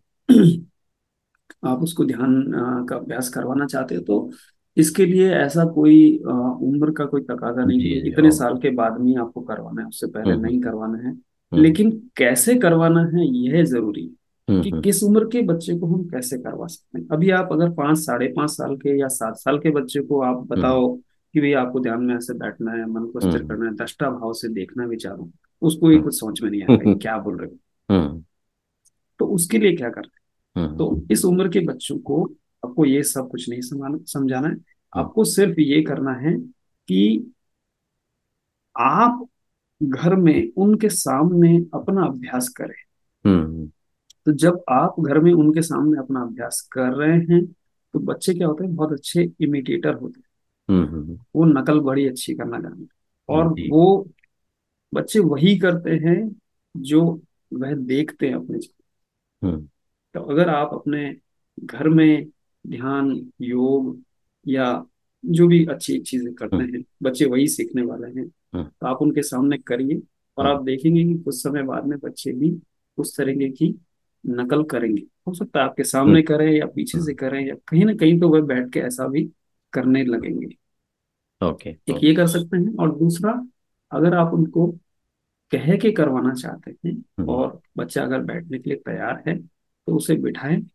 आप उसको ध्यान का अभ्यास करवाना चाहते हो तो इसके लिए ऐसा कोई उम्र का कोई तकाजा नहीं है इतने साल के बाद में आपको करवाना है उससे पहले हम्म नहीं करवाना है। हम्म लेकिन कैसे करवाना है यह ज़रूरी है हम्म कि हम्म। किस उम्र के बच्चे को हम कैसे करवा सकते हैं। अभी आप अगर पाँच साढ़े पाँच साल के या सात साल के बच्चे को आप हम्म। बताओ कि भाई आपको ध्यान में ऐसे बैठना है मन को स्थिर हम्म। करना है दृष्टा भाव से देखना विचारो उसको ये कुछ समझ में नहीं आएगा हम्म क्या बोल रहे हो। हम्म। तो उसके लिए क्या करना है? हम्म तो इस उम्र के बच्चों को आपको ये सब कुछ नहीं समझाना है। हम्म आपको सिर्फ़ ये करना है कि आप घर में उनके सामने अपना अभ्यास करें। हम्म। तो जब आप घर में उनके सामने अपना अभ्यास कर रहे हैं तो बच्चे क्या होते हैं? बहुत अच्छे इमिटेटर होते हैं। हम्म हम्म, वो नकल बड़ी अच्छी करना जानते हैं। और वो बच्चे वही करते हैं जो वह देखते हैं अपने हम्म। तो अगर आप अपने घर में ध्यान योग या जो भी अच्छी चीज़ें करते हम्म। हैं बच्चे वही सीखने वाले हैं हम्म। तो आप उनके सामने करिए और हम्म। आप देखेंगे कि कुछ समय बाद में बच्चे भी उस तरीके की नकल करेंगे। हो सकता है आपके सामने करें या पीछे से करें या कहीं ना कहीं तो वह बैठ के ऐसा भी करने लगेंगे। ओके एक ये कर सकते हैं और दूसरा अगर आप उनको कह के करवाना चाहते हैं और बच्चा अगर बैठने के लिए तैयार है तो उसे बिठाएँ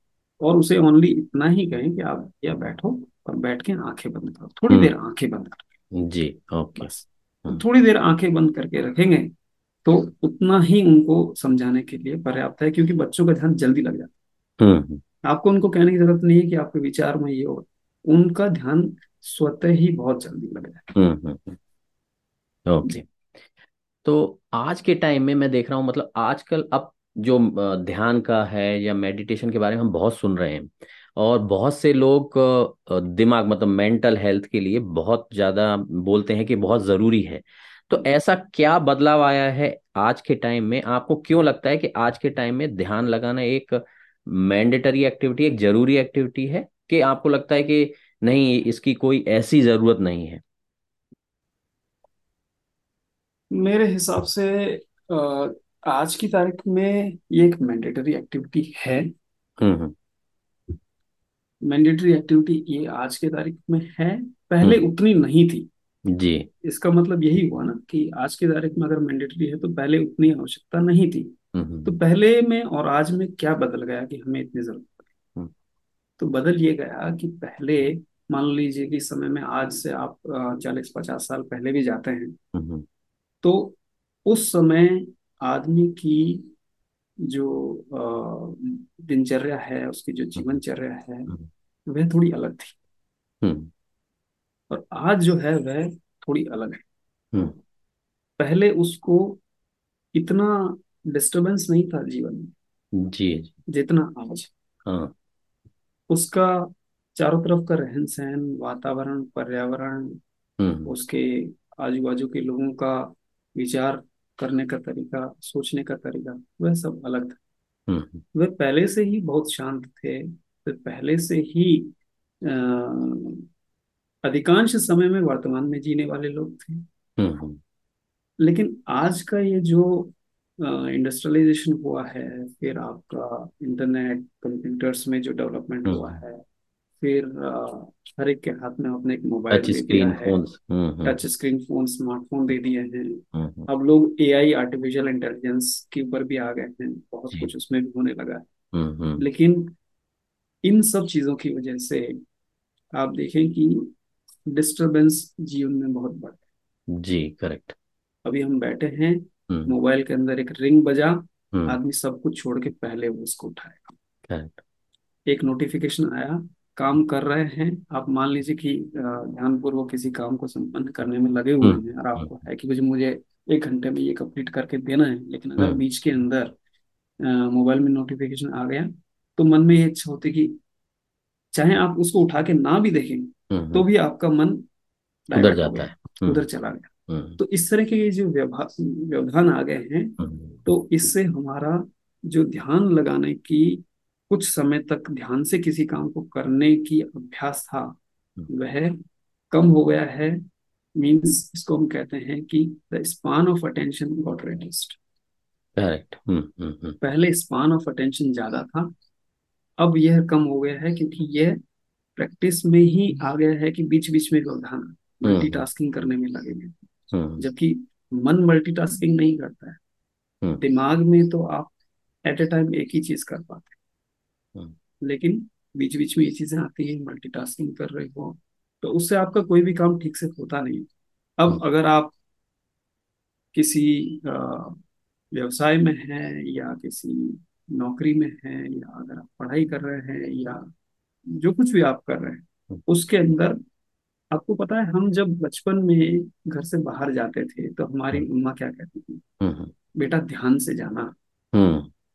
और उसे ओनली इतना ही कहें कि आप या बैठो और बैठ के आँखें बंद करो। थोड़ी हम्म। देर आँखें बंद करो। जी ओके। बस। तो हम्म थोड़ी देर आँखें बंद करके रखेंगे तो उतना ही उनको समझाने के लिए पर्याप्त है क्योंकि बच्चों का ध्यान जल्दी लग जाता हम्म है आपको उनको कहने की ज़रूरत नहीं है कि आपके विचार में ये हो। उनका ध्यान स्वतः ही बहुत जल्दी लग जाता हम्म हम्म है ओके। तो आज के टाइम में मैं देख रहा हूँ मतलब आजकल अब जो ध्यान का है या मेडिटेशन के बारे में हम बहुत सुन रहे हैं और बहुत से लोग दिमाग मतलब मेंटल हेल्थ के लिए बहुत ज़्यादा बोलते हैं कि बहुत ज़रूरी है। तो ऐसा क्या बदलाव आया है आज के टाइम में? आपको क्यों लगता है कि आज के टाइम में ध्यान लगाना एक मैंडेटरी एक्टिविटी एक ज़रूरी एक्टिविटी है? कि आपको लगता है कि नहीं इसकी कोई ऐसी ज़रूरत नहीं है? मेरे हिसाब से अ, आज की तारीख में ये एक मैंडेटरी एक्टिविटी है। हम्म हम्म। मैंडेटरी एक्टिविटी ये आज के तारीख में है। पहले हम्म, उतनी नहीं थी। जी। इसका मतलब यही हुआ ना कि आज की तारीख में अगर मैंडेटरी है तो पहले उतनी आवश्यकता नहीं थी। हम्म तो हम्म पहले में और आज में क्या बदल गया कि हमें इतनी ज़रूरत हम्म। तो बदल ये गया कि पहले मान लीजिए कि समय में आज से आप चालीस पचास साल पहले भी जाते हैं। हम्म। तो उस समय आदमी की जो दिनचर्या है उसकी जो हम्म। जीवनचर्या है हम्म। वह थोड़ी अलग थी। हम्म। और आज जो है वह थोड़ी अलग है। पहले उसको इतना डिस्टरबेंस नहीं था जीवन में। जी जितना आज। हाँ। उसका चारों तरफ़ का रहन सहन वातावरण पर्यावरण उसके आजू बाजू के लोगों का विचार करने का तरीका सोचने का तरीका वह सब अलग था। हम्म वे पहले से ही बहुत शांत थे वे पहले से ही अधिकांश समय में वर्तमान में जीने वाले लोग थे। हम्म हम्म। लेकिन आज का ये जो इंडस्ट्रियलाइजेशन हुआ है फिर आपका इंटरनेट कंप्यूटर्स में जो डेवलपमेंट हुआ हम्म, है फिर हर एक के हाथ में अपने एक टच मोबाइल दिया स्क्रीन है हम्म हम्म। टच स्क्रीन फ़ोन स्मार्टफ़ोन दे दिए हैं। हम्म अब लोग एआई आर्टिफिशियल इंटेलिजेंस के ऊपर भी आ गए हैं। बहुत कुछ उसमें भी होने लगा है। हम्म हम्म। लेकिन इन सब चीज़ों की वजह से आप देखें कि डिस्टरबेंस जीवन में बहुत बढ़ जी करेक्ट अभी हम बैठे हैं हम्म। मोबाइल के अंदर एक रिंग बजा हम्म। आदमी सब कुछ छोड़ के पहले वो उसको उठाएगा। करेक्ट एक नोटिफिकेशन आया काम कर रहे हैं आप मान लीजिए कि ध्यानपूर्वक किसी काम को संपन्न करने में लगे हुए हम्म। हैं और हम्म। आपको है कि मुझे मुझे एक घंटे में ये कंप्लीट करके देना है लेकिन अगर हम्म। बीच के अंदर मोबाइल में नोटिफिकेशन आ गया तो मन में ये इच्छा होती कि चाहे आप उसको उठा के ना भी देखें हम्म तो हम्म, भी आपका मन उधर जाता है। हम्म। उधर चला गया। हम्म। तो इस तरह के जो व्यवधान आ गए हैं हम्म। तो इससे हमारा जो ध्यान लगाने की कुछ समय तक ध्यान से किसी काम को करने की अभ्यास था। वह कम हो गया है मीन्स इसको हम कहते हैं कि the span of attention got reduced correct hmm hmm hmm. पहले स्पान ऑफ़ अटेंशन ज़्यादा था अब यह कम हो गया है क्योंकि यह प्रैक्टिस में ही आ गया है कि बीच बीच में व्यवधान हम्म मल्टीटास्किंग करने में लगे हैं हम्म जबकि मन मल्टीटास्किंग नहीं करता है। हम्म। दिमाग में तो आप एट ए टाइम एक ही चीज़ कर पाते हम्म हैं। लेकिन बीच बीच में ये चीज़ें आती हैं मल्टीटास्किंग कर रहे हो तो उससे आपका कोई भी काम ठीक से होता नहीं अब हम्म अगर आप किसी व्यवसाय में हैं या किसी नौकरी में हैं या अगर आप पढ़ाई कर रहे हैं या जो कुछ भी आप कर रहे हैं उसके अंदर आपको पता है हम जब बचपन में घर से बाहर जाते थे तो हमारी उम्मा क्या कहती थी? बेटा ध्यान से जाना।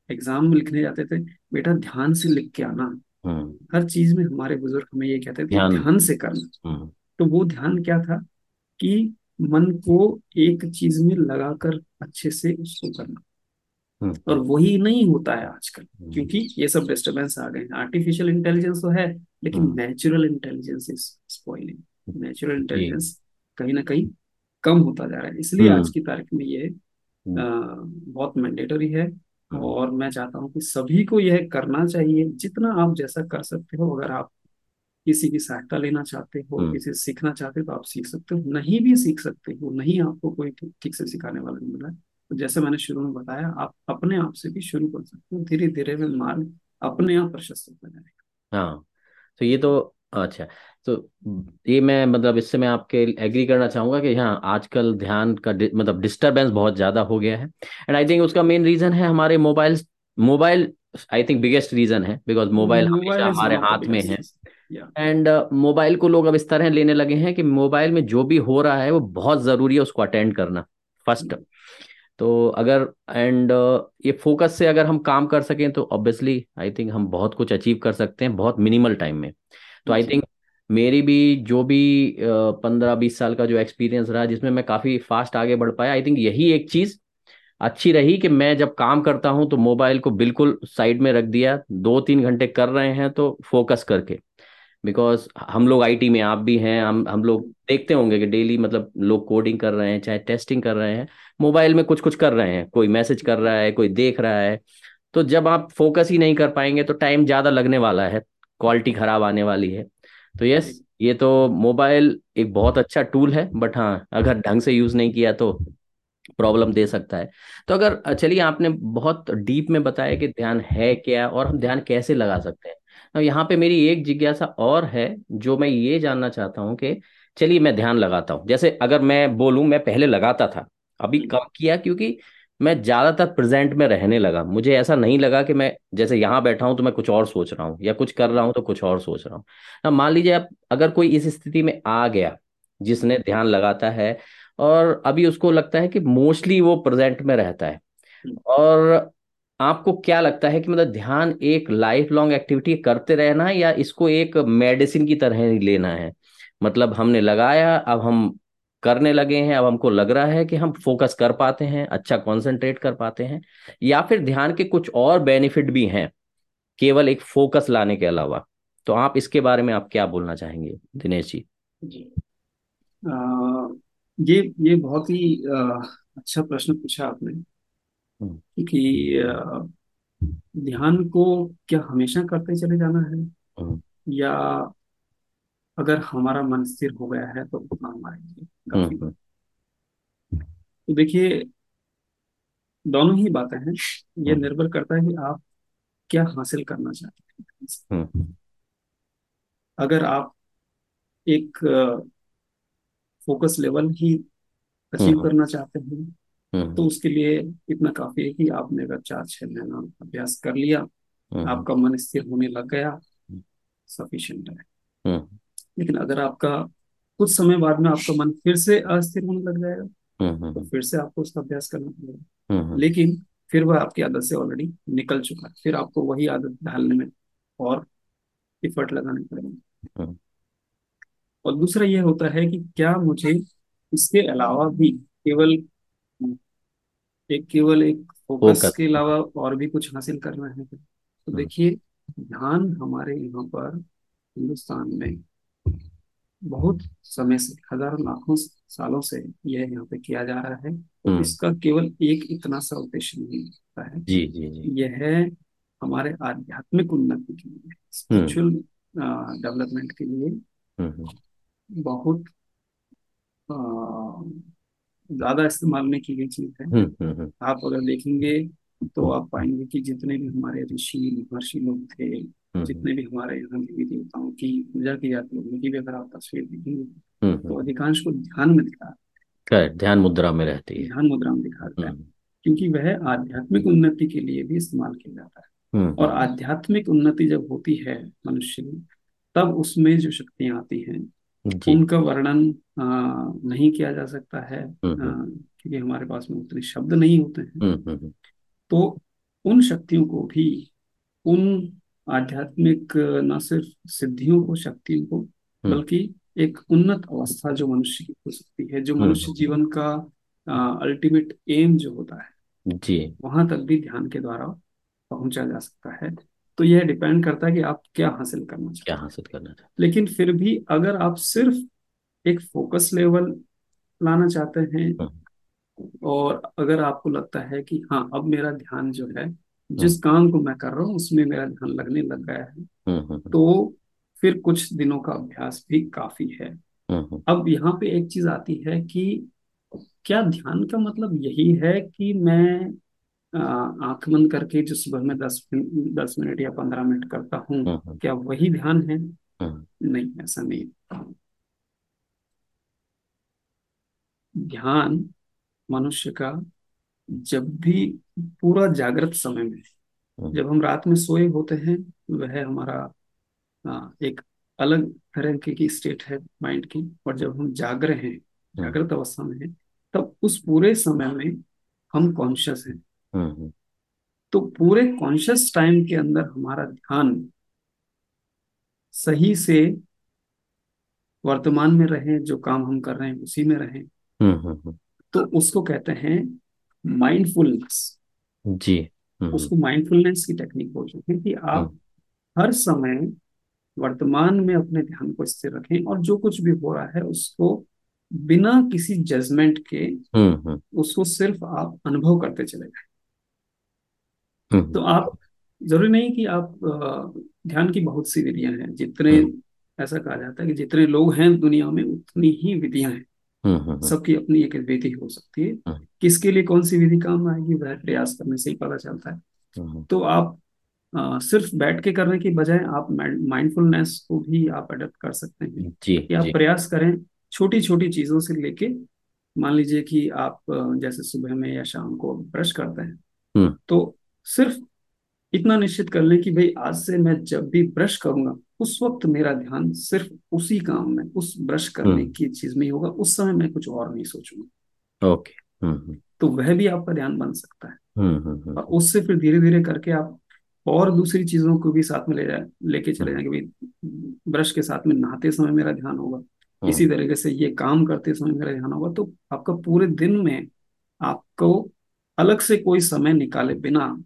एग्ज़ाम लिखने जाते थे बेटा ध्यान से लिख के आना। हम्म, हर चीज़ में हमारे बुज़ुर्ग हमें ये कहते थे ध्यान। ध्यान से करना। हम्म। तो वो ध्यान क्या था कि मन को एक चीज़ में लगाकर अच्छे से उसको करना। हम्म। और वही नहीं होता है आजकल क्योंकि ये सब डिस्टरबेंस आ गए हैं। आर्टिफिशियल इंटेलिजेंस तो है लेकिन natural intelligence is spoiling natural intelligence कहीं ना कहीं कम होता जा रहा है। इसलिए आज की तारीख में ये हम्म। बहुत मैंडेटरी है। और मैं चाहता हूँ कि सभी को यह करना चाहिए जितना आप जैसा कर सकते हो। अगर आप किसी की सहायता लेना चाहते हो हम्म, किसी से सीखना चाहते हो तो आप सीख सकते हो। नहीं भी सीख सकते हो नहीं आपको कोई ठीक से सिखाने वाला नहीं मिला है। तो जैसे मैंने शुरू में बताया आप अपने आप से भी शुरू कर सकते हो। धीरे धीरे में मार्ग अपने आप प्रशस्त होता जाएगा। हाँ तो ये तो अच्छा तो ये मैं मतलब इससे मैं आपके एग्री करना चाहूँगा कि हाँ आजकल ध्यान का डि, मतलब डिस्टरबेंस बहुत ज़्यादा हो गया है। एंड आई थिंक उसका मेन रीज़न है हमारे mobile mobile I think biggest reason है बिकॉज़ मोबाइल हमेशा हमारे हाथ में है। एंड मोबाइल को लोग अब इस तरह लेने लगे हैं कि मोबाइल में जो भी हो रहा है वो बहुत ज़रूरी है उसको अटेंड करना फ़र्स्ट तो अगर एंड uh, ये फोकस से अगर हम काम कर सकें तो ऑब्वियसली आई थिंक हम बहुत कुछ अचीव कर सकते हैं बहुत मिनिमल टाइम में। तो आई थिंक मेरी भी जो भी पंद्रह बीस साल का जो एक्सपीरियंस रहा जिसमें मैं काफ़ी फास्ट आगे बढ़ पाया आई थिंक यही एक चीज़ अच्छी रही कि मैं जब काम करता हूँ तो मोबाइल को बिल्कुल साइड में रख दिया दो तीन घंटे कर रहे हैं तो फोकस करके। बिकॉज़ हम लोग आईटी में आप भी हैं हम हम लोग देखते होंगे कि डेली मतलब लोग कोडिंग कर रहे हैं चाहे टेस्टिंग कर रहे हैं मोबाइल में कुछ कुछ कर रहे हैं कोई मैसेज कर रहा है कोई देख रहा है। तो जब आप फोकस ही नहीं कर पाएँगे तो टाइम ज़्यादा लगने वाला है। क्वालिटी खराब आने वाली है। तो यस ये तो मोबाइल एक बहुत अच्छा टूल है बट हाँ अगर ढंग से यूज़ नहीं किया तो प्रॉब्लम दे सकता है। तो अगर चलिए आपने बहुत डीप में बताया कि ध्यान है क्या और हम ध्यान कैसे लगा सकते हैं। तो यहाँ पे मेरी एक जिज्ञासा और है जो मैं ये जानना चाहता हूँ कि चलिए मैं ध्यान लगाता हूँ। जैसे अगर मैं बोलूँ मैं पहले लगाता था अभी कम किया क्योंकि मैं ज़्यादातर प्रेजेंट में रहने लगा। मुझे ऐसा नहीं लगा कि मैं जैसे यहाँ बैठा हूँ तो मैं कुछ और सोच रहा हूँ, या कुछ कर रहा हूँ तो कुछ और सोच रहा हूँ। अब मान लीजिए आप, अगर कोई इस स्थिति में आ गया जिसने ध्यान लगाता है और अभी उसको लगता है कि मोस्टली वो प्रेजेंट में रहता है, और आपको क्या लगता है कि मतलब ध्यान एक लाइफ लॉन्ग एक्टिविटी करते रहना है या इसको एक मेडिसिन की तरह लेना है? मतलब हमने लगाया, अब हम करने लगे हैं अब हमको लग रहा है कि हम फोकस कर पाते हैं अच्छा कंसंट्रेट कर पाते हैं या फिर ध्यान के कुछ और बेनिफिट भी हैं केवल एक फोकस लाने के अलावा। तो आप इसके बारे में आप क्या बोलना चाहेंगे दिनेश जी? जी। आ, ये ये बहुत ही आ, अच्छा प्रश्न पूछा आपने। हम्म। क्योंकि ध्यान को क्या हमेशा करते चले जाना है? हम्म। या अगर हमारा मन स्थिर हो गया है तो उतना हमारे लिए? काफ़ी। हम्म, हम्म। तो देखिए दोनों ही बातें हैं। ये हम्म। निर्भर करता है कि आप क्या हासिल करना चाहते हैं। अगर आप एक फोकस लेवल ही अचीव करना चाहते हैं तो उसके लिए इतना काफ़ी है कि आपने अगर चार छह महीना अभ्यास कर लिया आपका मन स्थिर होने लग गया सफिशियंट है। लेकिन अगर आपका कुछ समय बाद में आपका मन फिर से अस्थिर होने लग जाएगा। हम्म, हम्म, तो हम्म। फिर से आपको उसका अभ्यास करना पड़ेगा। लेकिन फिर वह आपकी आदत से ऑलरेडी निकल चुका है। फिर आपको वही आदत ढालने में और इफर्ट लगाने पड़ेगा। और दूसरा यह होता है कि क्या मुझे इसके अलावा भी केवल एक केवल एक फोकस के अलावा और भी कुछ हासिल करना है? तो देखिए ध्यान हमारे यहाँ पर हिंदुस्तान में बहुत समय से हज़ारों लाखों सालों से यह यहाँ पे किया जा रहा है। तो हम्म। इसका केवल एक इतना सा उद्देश्य नहीं होता है। जी जी जी। यह है हमारे आध्यात्मिक उन्नति के लिए स्पिरिचुअल डेवलपमेंट के लिए हम्म। बहुत ज़्यादा इस्तेमाल में की गई चीज़ है। हम्म, आप अगर देखेंगे तो आप पाएँगे कि जितने भी हमारे ऋषि महर्षि लोग थे हम्म, जितने भी हमारे यहाँ देवी देवताओं की पूजा की जाती है उनकी भी अगर आप तस्वीर देखेंगे हम्म, तो हम्म। अधिकांश को ध्यान में दिखा ध्यान मुद्रा में रहती है। ध्यान मुद्रा में दिखाता है। क्योंकि वह आध्यात्मिक उन्नति के लिए भी इस्तेमाल किया जाता है। और आध्यात्मिक उन्नति जब होती है मनुष्य में तब उसमें जो शक्तियाँ आती हैं उनका वर्णन नहीं किया जा सकता है। क्योंकि हमारे पास में उतने शब्द नहीं होते हैं। तो उन शक्तियों को भी उन आध्यात्मिक न सिर्फ़ सिद्धियों को शक्तियों को हम्म। बल्कि एक उन्नत अवस्था जो मनुष्य की हो सकती है जो मनुष्य हम्म। जीवन का अल्टीमेट एम जो होता है जी वहाँ तक भी ध्यान के द्वारा पहुँचा जा सकता है तो यह डिपेंड करता है कि आप क्या हासिल करना चाहते क्या हासिल करना चाहते लेकिन फिर भी अगर आप सिर्फ़ एक फोकस लेवल लाना चाहते हैं हम्म। और अगर आपको लगता है कि हाँ अब मेरा ध्यान जो है जिस हम्म। काम को मैं कर रहा हूँ उसमें मेरा ध्यान लगने लग गया है। हम्म, हम्म, तो फिर कुछ दिनों का अभ्यास भी काफ़ी है। अब यहाँ पे एक चीज़ आती है कि क्या ध्यान का मतलब यही है कि मैं आँख बंद करके जो सुबह में दस दस मिनट या पंद्रह मिनट करता हूँ क्या वही ध्यान है। नहीं ऐसा नहीं। ध्यान मनुष्य का जब भी पूरा जागृत समय में हम्म। जब हम रात में सोए होते हैं वह हमारा आ, एक अलग तरह की, की स्टेट है माइंड की। और जब हम जाग रहे हैं हम्म। जागृत अवस्था में हैं तब उस पूरे समय में हम कॉन्शियस हैं। हम्म, तो पूरे कॉन्शियस टाइम के अंदर हमारा ध्यान सही से वर्तमान में रहे जो काम हम कर रहे हैं उसी में रहे। तो उसको कहते हैं माइंडफुलनेस जी हम्म। उसको माइंडफुलनेस की टेक्निक बोलते हैं कि आप हम्म। हर समय वर्तमान में अपने ध्यान को स्थिर रखें और जो कुछ भी हो रहा है उसको बिना किसी जजमेंट के हम्म, उसको सिर्फ़ आप अनुभव करते चले जाए। तो आप ज़रूरी नहीं कि आप ध्यान की बहुत सी विधियाँ हैं जितने ऐसा कहा जाता है कि जितने लोग हैं दुनिया में उतनी ही विधियाँ हैं। सबकी अपनी एक विधि हो सकती है। हम्म। किसके लिए कौन सी विधि काम आएगी वह प्रयास करने से ही पता चलता है। हम्म तो आप अ, सिर्फ़ बैठ के करने की बजाय आप माइंडफुलनेस को भी आप अडेप्ट कर सकते हैं जी कि आप जी। प्रयास करें छोटी छोटी चीज़ों से लेके मान लीजिए कि आप जैसे सुबह में या शाम को ब्रश करते हैं। हम्म। तो सिर्फ़ इतना निश्चित कर लें कि भाई आज से मैं जब भी ब्रश करूँगा उस वक्त मेरा ध्यान सिर्फ़ उसी काम में उस ब्रश करने हम्म। की चीज़ में ही होगा। उस समय मैं कुछ और नहीं सोचूँगा। ओके। हम्म तो वह भी आपका ध्यान बन सकता है। हम्म हम्म और हम्म उससे फिर धीरे धीरे करके आप और दूसरी चीज़ों को भी साथ में ले जाए लेके चले हम्म। जाएँगे भाई ब्रश के साथ में नहाते समय मेरा ध्यान होगा। हम्म। इसी तरीके से ये काम करते समय मेरा ध्यान होगा। तो आपका पूरे दिन में आपको अलग से कोई समय निकाले बिना हम्म।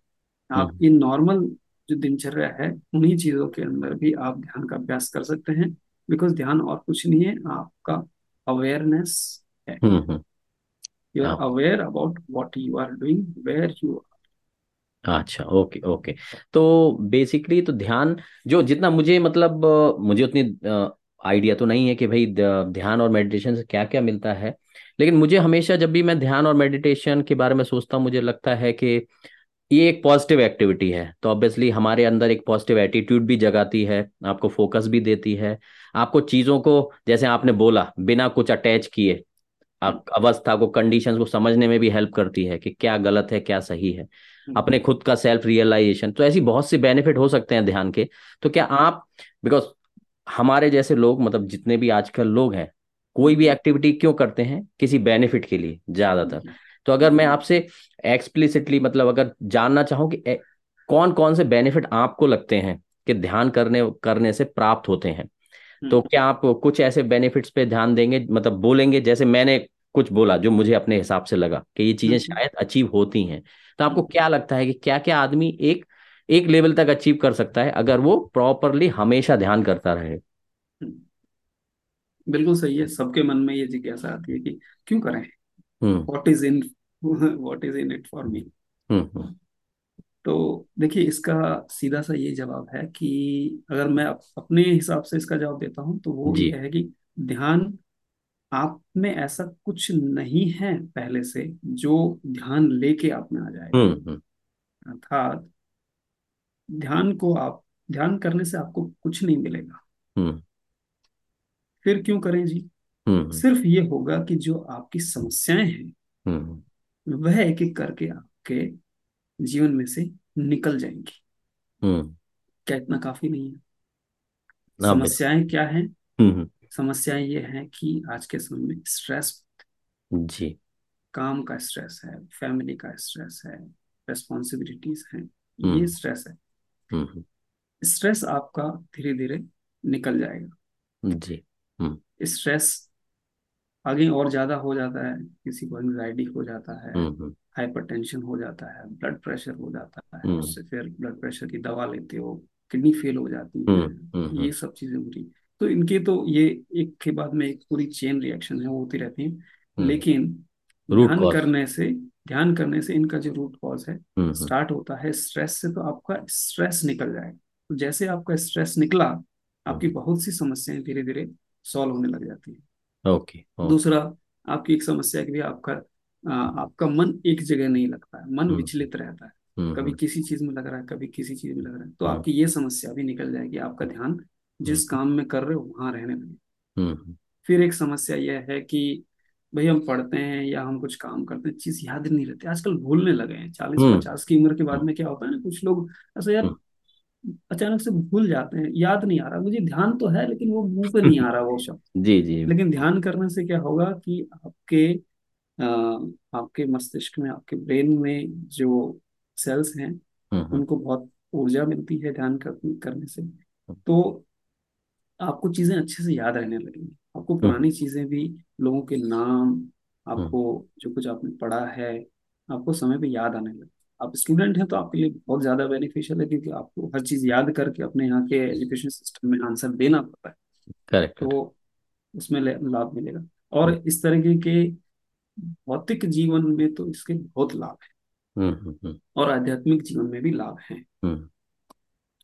आपकी नॉर्मल जो दिनचर्या है उन्हीं चीज़ों के अंदर भी आप ध्यान का अभ्यास कर सकते हैं। बिकॉज़ ध्यान और कुछ नहीं है आपका अवेयरनेस है। You are aware about what you are doing where you are अच्छा ओके ओके। तो बेसिकली तो ध्यान जो जितना मुझे मतलब मुझे उतनी आइडिया तो नहीं है कि भाई ध्यान और मेडिटेशन से क्या क्या मिलता है। लेकिन मुझे हमेशा जब भी मैं ध्यान और मेडिटेशन के बारे में सोचता हूँ मुझे लगता है कि ये एक पॉजिटिव एक्टिविटी है। तो ऑब्वियसली हमारे अंदर एक पॉजिटिव एटीट्यूड भी जगाती है आपको फोकस भी देती है। आपको चीज़ों को जैसे आपने बोला बिना कुछ अटैच किए अवस्था को कंडीशंस को समझने में भी हेल्प करती है कि क्या गलत है क्या सही है। अपने खुद का सेल्फ रियलाइजेशन तो ऐसी बहुत सी बेनिफिट हो सकते हैं ध्यान के। तो क्या आप बिकॉज़ हमारे जैसे लोग मतलब जितने भी आजकल लोग हैं कोई भी एक्टिविटी क्यों करते हैं? किसी बेनिफिट के लिए ज़्यादातर। तो अगर मैं आपसे एक्सप्लिसिटली मतलब अगर जानना चाहूँ कि कौन कौन से बेनिफिट आपको लगते हैं कि ध्यान करने करने से प्राप्त होते हैं? तो क्या आप कुछ ऐसे बेनिफिट्स पे ध्यान देंगे मतलब बोलेंगे जैसे मैंने कुछ बोला जो मुझे अपने हिसाब से लगा कि ये चीज़ें शायद अचीव होती हैं। तो आपको क्या लगता है कि क्या क्या आदमी एक एक लेवल तक अचीव कर सकता है अगर वो प्रॉपरली हमेशा ध्यान करता रहे? बिल्कुल सही है सबके मन में ये जिज्ञासा आती है कि क्यों करें? What is in what is in it for me तो देखिए इसका सीधा सा ये जवाब है कि अगर मैं अपने हिसाब से इसका जवाब देता हूँ तो वो ये है कि ध्यान आप में ऐसा कुछ नहीं है पहले से जो ध्यान लेके आप में आ जाएगा हम्म हम्म। अर्थात ध्यान को आप ध्यान करने से आपको कुछ नहीं मिलेगा। हम्म। फिर क्यों करें जी? सिर्फ़ ये होगा कि जो आपकी समस्याएँ हैं हम्म। वह एक एक करके आपके जीवन में से निकल जाएँगी। हम्म। क्या इतना काफ़ी नहीं है? हाँ समस्याएँ क्या है? हम्म समस्याएँ ये हैं कि आज के समय में स्ट्रेस हम्म, जी। काम का स्ट्रेस है फैमिली का स्ट्रेस है रेस्पॉन्सिबिलिटीज है ये हम्म। स्ट्रेस है। हम्म स्ट्रेस आपका धीरे धीरे निकल जाएगा। हम्म, जी। हम्म। स्ट्रेस आगे और ज़्यादा हो जाता है किसी को एंजाइटी हो जाता है हम्म हम्म। हाइपरटेंशन हो जाता है ब्लड प्रेशर हो जाता है हम्म। उससे फिर ब्लड प्रेशर की दवा लेते हो किडनी फेल हो जाती हम्म है हम्म। ये हम्म, सब चीज़ें होती तो इनके तो ये एक के बाद में एक पूरी चेन रिएक्शन है वो होती रहती है। हम्म, लेकिन ध्यान करने से ध्यान करने से इनका जो रूट कॉज है हम्म हम्म। स्टार्ट होता है स्ट्रेस से तो आपका स्ट्रेस निकल जाएगा। तो जैसे आपका स्ट्रेस निकला हम्म, आपकी बहुत सी समस्याएँ धीरे धीरे सॉल्व होने लग जाती है। ओके दूसरा आपकी एक समस्या है कि आपका आपका मन एक जगह नहीं लगता है मन हम्म। विचलित रहता है। हम्म कभी हम्म। किसी चीज़ में लग रहा है कभी किसी चीज़ में लग रहा है तो हम्म आपकी ये समस्या भी निकल जाएगी आपका ध्यान जिस काम में कर रहे हो वहाँ रहने लगे फिर एक समस्या यह है कि भाई हम पढ़ते हैं या हम कुछ काम करते हैं चीज़ याद नहीं रहती आजकल भूलने लगे हैं चालीस पचास की उम्र के बाद में क्या होता है ना कुछ लोग ऐसा यार अचानक से भूल जाते हैं याद नहीं आ रहा। मुझे ध्यान तो है लेकिन वो मुँह पे नहीं आ रहा वो शब्द। जी जी। लेकिन ध्यान करने से क्या होगा कि आपके अ, आपके मस्तिष्क में आपके ब्रेन में जो सेल्स हैं हम्म हम्म। उनको बहुत ऊर्जा मिलती है ध्यान कर, करने से। तो आपको चीज़ें अच्छे से याद रहने लगेंगी। आपको हम्म। पुरानी चीज़ें भी लोगों के नाम हम्म। आपको जो कुछ आपने पढ़ा है आपको समय पे याद आने लगे आप स्टूडेंट हैं तो आपके लिए बहुत ज़्यादा बेनिफिशियल है क्योंकि आपको हर चीज़ याद करके अपने यहाँ के एजुकेशन सिस्टम में आंसर देना पड़ता है। करेक्ट तो उसमें लाभ मिलेगा। और इस तरह के भौतिक जीवन में तो इसके बहुत लाभ है। हम्म हम्म हम्म। और आध्यात्मिक जीवन में भी लाभ हैं।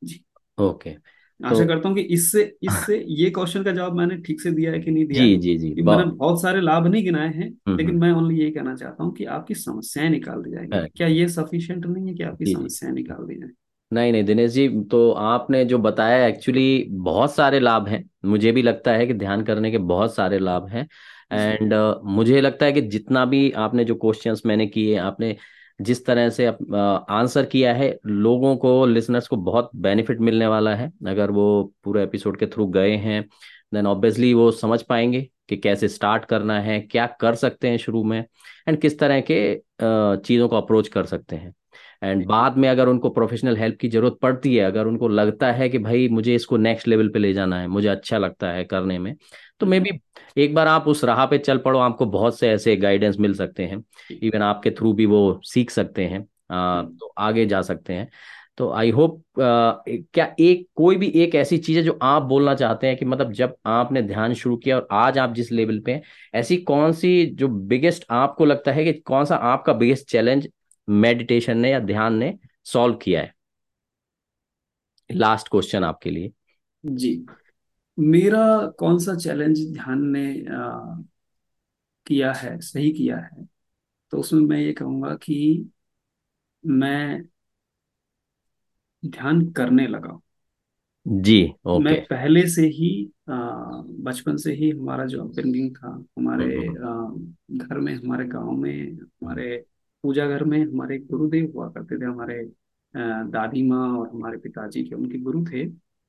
जी। ओके तो आशा करता हूँ कि इससे इससे ये क्वेश्चन का जवाब मैंने ठीक से दिया है कि नहीं दिया जी जी जी मैंने बहुत सारे लाभ नहीं गिनाए हैं हम्म लेकिन हम्म। मैं ओनली यही कहना चाहता हूँ कि आपकी समस्याएँ निकाल दी जाएँगी। क्या ये सफिशिएंट नहीं है कि आपकी समस्याएँ निकाल दी जाए? नहीं नहीं दिनेश जी तो आपने जो बताया एक्चुअली बहुत सारे लाभ हैं। मुझे भी लगता है कि ध्यान करने के बहुत सारे लाभ हैं। एंड मुझे लगता है कि जितना भी आपने जो क्वेश्चंस मैंने किए आपने जिस तरह से आंसर किया है, लोगों को, लिसनर्स को बहुत बेनिफिट मिलने वाला है। अगर वो पूरे एपिसोड के थ्रू गए हैं देन ऑब्वियसली वो समझ पाएँगे कि कैसे स्टार्ट करना है, क्या कर सकते हैं शुरू में एंड किस तरह के चीज़ों को अप्रोच कर सकते हैं। एंड बाद में अगर उनको प्रोफेशनल हेल्प की ज़रूरत पड़ती है अगर उनको लगता है कि भाई मुझे इसको नेक्स्ट लेवल पे ले जाना है मुझे अच्छा लगता है करने में तो मे बी एक बार आप उस राह पे चल पड़ो आपको बहुत से ऐसे गाइडेंस मिल सकते हैं। इवन आपके थ्रू भी वो सीख सकते हैं आ, तो आगे जा सकते हैं। तो आई होप क्या एक कोई भी एक ऐसी चीज़ है जो आप बोलना चाहते हैं कि मतलब जब आपने ध्यान शुरू किया और आज आप जिस लेवल पे हैं ऐसी कौन सी जो बिगेस्ट आपको लगता है कि कौन सा आपका बिगेस्ट चैलेंज मेडिटेशन ने या ध्यान ने सॉल्व किया है? लास्ट क्वेश्चन आपके लिए। जी। मेरा कौन सा चैलेंज ध्यान ने आ, किया है सही किया है? तो उसमें मैं ये कहूँगा कि मैं ध्यान करने लगा जी ओके मैं पहले से ही बचपन से ही हमारा जो अपब्रिंगिंग था हमारे हम्म घर में हमारे गाँव में हमारे पूजा घर में हमारे गुरुदेव हुआ करते थे हमारे दादी माँ और हमारे पिताजी के उनके गुरु थे।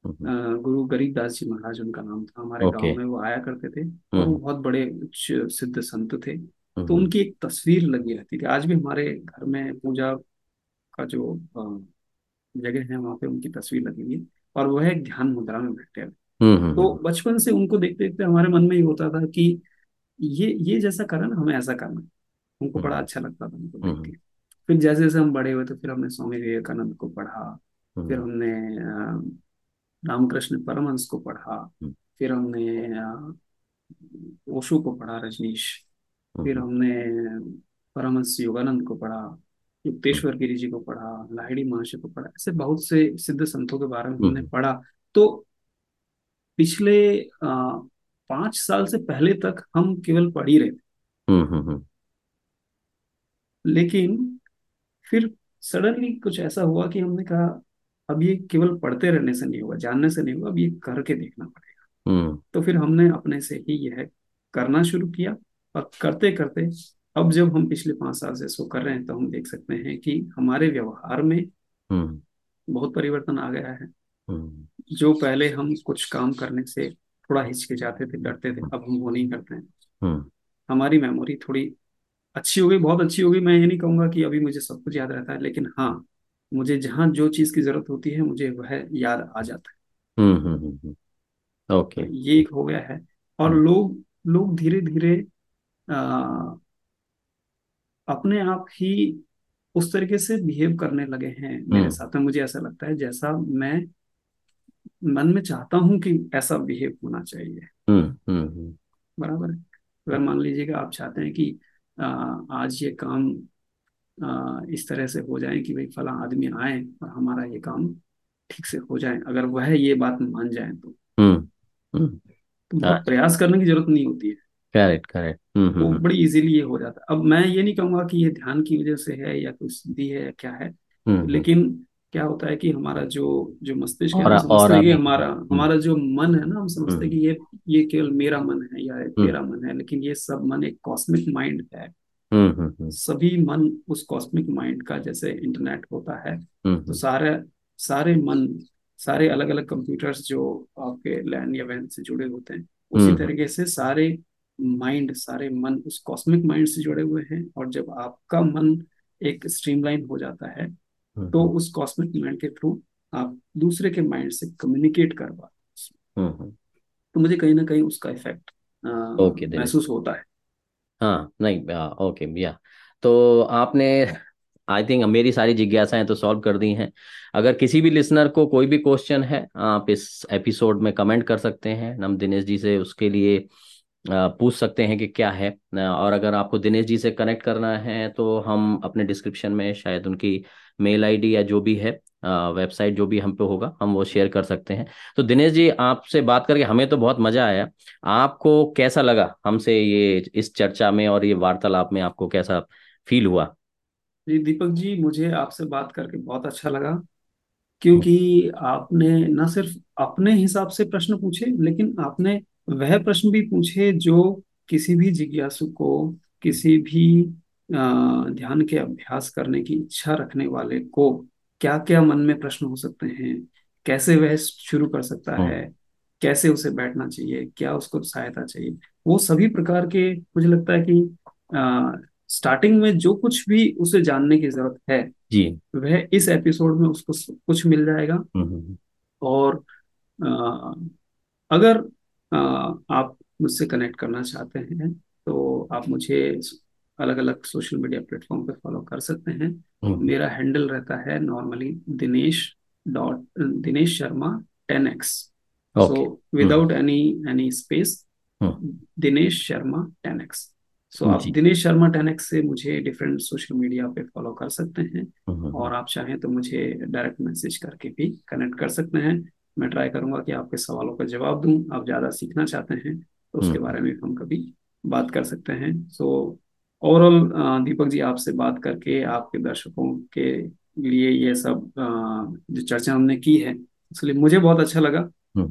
हम्म। गुरु गरीबदास जी महाराज उनका नाम था। हमारे गाँव में वो आया करते थे और वो हम्म। बहुत बड़े उच्च सिद्ध संत थे। तो हम्म। उनकी एक तस्वीर लगी रहती थी। आज भी हमारे घर में पूजा का जो जगह है वहाँ पे उनकी तस्वीर लगी हुई है और वह एक ध्यान मुद्रा में बैठे हैं हम्म तो बचपन से उनको देखते देखते हमारे मन में ये होता था कि ये ये जैसा करा ना हमें ऐसा करना। है। उनको बड़ा हम्म अच्छा लगता था उनको देख के। हम्म फिर जैसे जैसे हम बड़े हुए तो फिर हमने स्वामी विवेकानंद को पढ़ा फिर हम्म। हमने रामकृष्ण परमहंस को पढ़ा हम्म। फिर हमने ओशो को पढ़ा रजनीश। फिर हम्म। हमने परमहंस योगानंद को पढ़ा हम्म युक्तेश्वर गिरी जी को पढ़ा लाहिड़ी महर्षि को पढ़ा ऐसे बहुत से सिद्ध संतों के बारे में हमने हम्म पढ़ा। तो पिछले पाँच साल से पहले तक हम केवल पढ़ ही रहे थे। हम्म हम्म हम्म। लेकिन फिर सडनली कुछ ऐसा हुआ कि हमने कहा अब ये केवल पढ़ते रहने से नहीं होगा जानने से नहीं होगा अब ये करके देखना पड़ेगा। हम्म। तो फिर हमने अपने से ही यह करना शुरू किया और करते करते अब जब हम पिछले पाँच साल से इसको कर रहे हैं तो हम देख सकते हैं कि हमारे व्यवहार में हम्म। बहुत परिवर्तन आ गया है। हम्म। जो पहले हम कुछ काम करने से थोड़ा हिचकिचाते थे डरते थे अब हम वो नहीं करते हैं। हमारी मेमोरी थोड़ी अच्छी हो गई बहुत अच्छी हो गई मैं ये नहीं कहूँगा कि अभी मुझे सब कुछ याद रहता है लेकिन हाँ मुझे जहाँ जो चीज़ की ज़रूरत होती है मुझे वह याद आ जाता है। हम्म हम्म हम्म, हम्म, तो ओके ये एक हो गया है। और हम्म। लोग लोग धीरे धीरे अपने आप ही उस तरीके से बिहेव करने लगे हैं मेरे साथ में मुझे ऐसा लगता है जैसा मैं मन में चाहता हूँ कि ऐसा बिहेव होना चाहिए। बराबर अगर मान लीजिए कि आप चाहते हैं कि आज ये काम इस तरह से हो जाए कि भाई फला आदमी आए और हमारा ये काम ठीक से हो जाए। अगर वह ये बात मान जाए तो। हम्म हम्म। तो बहुत प्रयास करने की ज़रूरत नहीं होती है। करेक्ट करेक्ट हम्म वो हम्म। बड़ी इजीली ये हो जाता है। अब मैं ये नहीं कहूँगा कि ये ध्यान की वजह से है या कुछ सिद्धि है या क्या है लेकिन क्या होता है कि हमारा जो जो मस्तिष्क है हम समझते हैं कि हमारा हम्म। हमारा जो मन है ना हम समझते हैं हम्म। कि ये ये केवल मेरा मन है या हम्म। तेरा मन है लेकिन ये सब मन एक कॉस्मिक माइंड है। सभी मन उस कॉस्मिक माइंड का जैसे इंटरनेट होता है तो सारे सारे मन सारे अलग अलग कंप्यूटर्स जो आपके लैन या वैन से जुड़े होते हैं उसी तरीके से सारे माइंड सारे मन उस कॉस्मिक माइंड से जुड़े हुए हैं और जब आपका मन एक स्ट्रीमलाइन हो जाता है तो हम्म। उस कॉस्मिक माइंड के थ्रू आप दूसरे के माइंड से कम्युनिकेट कर पाते हम्म, हम्म, तो मुझे कहीं ना कहीं उसका इफ़ेक्ट ओके दिनेश महसूस होता है। हाँ नहीं ओके भैया तो आपने आई थिंक मेरी सारी जिज्ञासाएँ तो सॉल्व कर दी हैं। अगर किसी भी लिसनर को कोई भी क्वेश्चन है आप इस एपिसोड में कमेंट कर सकते हैं। हम दिनेश जी से उसके लिए पूछ सकते हैं कि क्या है। और अगर आपको दिनेश जी से कनेक्ट करना है तो हम अपने डिस्क्रिप्शन में शायद उनकी मेल आईडी या जो भी है वेबसाइट जो भी हम पे होगा, हम वो शेयर कर सकते हैं। तो दिनेश जी, आपसे बात करके हमें तो बहुत मज़ा आया। आपको कैसा लगा हमसे ये इस चर्चा में और ये वार्तालाप में आपको कैसा फील हुआ? जी, दीपक जी, मुझे आपसे बात करके बहुत अच्छा लगा। क्योंकि आपने न सिर्फ़ अपने हिसाब से प्रश्न पूछे, लेकिन आपने वह प्रश्न भी पूछे जो किसी भी जिज्ञासु को, किसी भी ध्यान के अभ्यास करने की इच्छा रखने वाले को क्या क्या मन में प्रश्न हो सकते हैं? कैसे वह शुरू कर सकता हम्म। है? कैसे उसे बैठना चाहिए? क्या उसको सहायता चाहिए? वो सभी प्रकार के मुझे लगता है कि आ, स्टार्टिंग में जो कुछ भी उसे जानने की ज़रूरत है जी। वह इस एपिसोड में उसको कुछ मिल जाएगा। हम्म, हम्म, हम्म। और आ, अगर आ, आप मुझसे कनेक्ट करना चाहते हैं तो आप मुझे अलग अलग सोशल मीडिया प्लेटफॉर्म पे फॉलो कर सकते हैं। मेरा हैंडल रहता है normally Dinesh dot Dinesh Sharma ten X so without any any space Dinesh Sharma ten X so आप दिनेश शर्मा टेनेक्स से मुझे डिफरेंट सोशल मीडिया पे फॉलो कर सकते हैं और आप चाहें तो मुझे डायरेक्ट मैसेज करके भी कनेक्ट कर सकते हैं। मैं ट्राई करूँगा कि आपके सवालों का जवाब दूँ। आप ज़्यादा सीखना चाहते हैं तो उसके बारे में हम कभी बात कर सकते हैं। सो ओवरऑल दीपक जी आपसे बात करके आपके दर्शकों के लिए ये सब जो चर्चा हमने की है इसलिए मुझे बहुत अच्छा लगा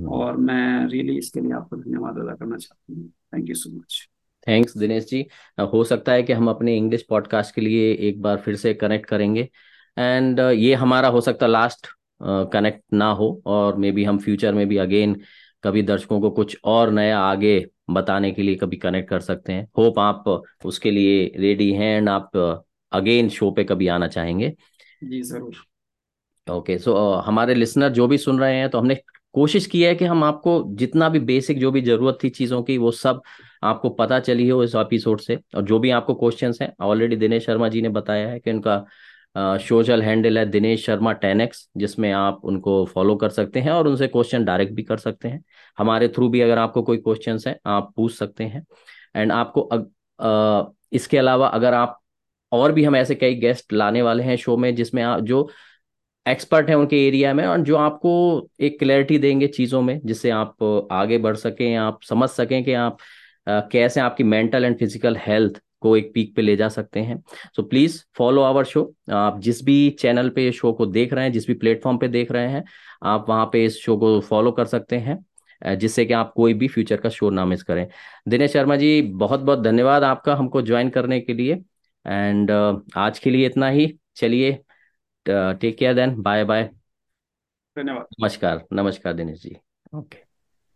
और मैं रियली इसके लिए आपको धन्यवाद अदा करना चाहता हूँ। Thank you so much thanks Dinesh ji. हो सकता है कि हम अपने इंग्लिश पॉडकास्ट के लिए एक बार फिर से कनेक्ट करेंगे। एंड ये हमारा हो सकता लास्ट कनेक्ट ना हो और मे बी हम फ्यूचर में भी अगेन कभी दर्शकों को कुछ और नया आगे बताने के लिए कभी कनेक्ट कर सकते हैं। होप आप उसके लिए रेडी हैं एंड आप अगेन शो पे कभी आना चाहेंगे। जी ज़रूर। ओके सो हमारे लिसनर जो भी सुन रहे हैं तो हमने कोशिश की है कि हम आपको जितना भी बेसिक जो भी ज़रूरत थी चीज़ों की वो सब आपको पता चली हो इस एपिसोड से। और जो भी आपको क्वेश्चंस हैं ऑलरेडी दिनेश शर्मा जी ने बताया है कि उनका सोशल हैंडल है दिनेश शर्मा टेन एक्स जिसमें आप उनको फॉलो कर सकते हैं और उनसे क्वेश्चन डायरेक्ट भी कर सकते हैं। हमारे थ्रू भी अगर आपको कोई क्वेश्चन है आप पूछ सकते हैं। एंड आपको अग, आ, इसके अलावा अगर आप और भी हम ऐसे कई गेस्ट लाने वाले हैं शो में जिसमें आप जो एक्सपर्ट हैं उनके एरिया में और जो आपको एक क्लैरिटी देंगे चीज़ों में जिससे आप आगे बढ़ सकें आप समझ सकें कि आप आ, कैसे आपकी मेंटल एंड फ़िज़िकल हेल्थ को एक पीक पे ले जा सकते हैं। So please follow our show आप जिस भी चैनल पे शो को देख रहे हैं जिस भी प्लेटफॉर्म पे देख रहे हैं आप वहाँ पे इस शो को फॉलो कर सकते हैं जिससे कि आप कोई भी फ्यूचर का शो ना मिस करें। दिनेश शर्मा जी बहुत बहुत धन्यवाद आपका हमको ज्वाइन करने के लिए। एंड आज के लिए इतना ही। चलिए take care then bye bye धन्यवाद। नमस्कार नमस्कार दिनेश जी। ओके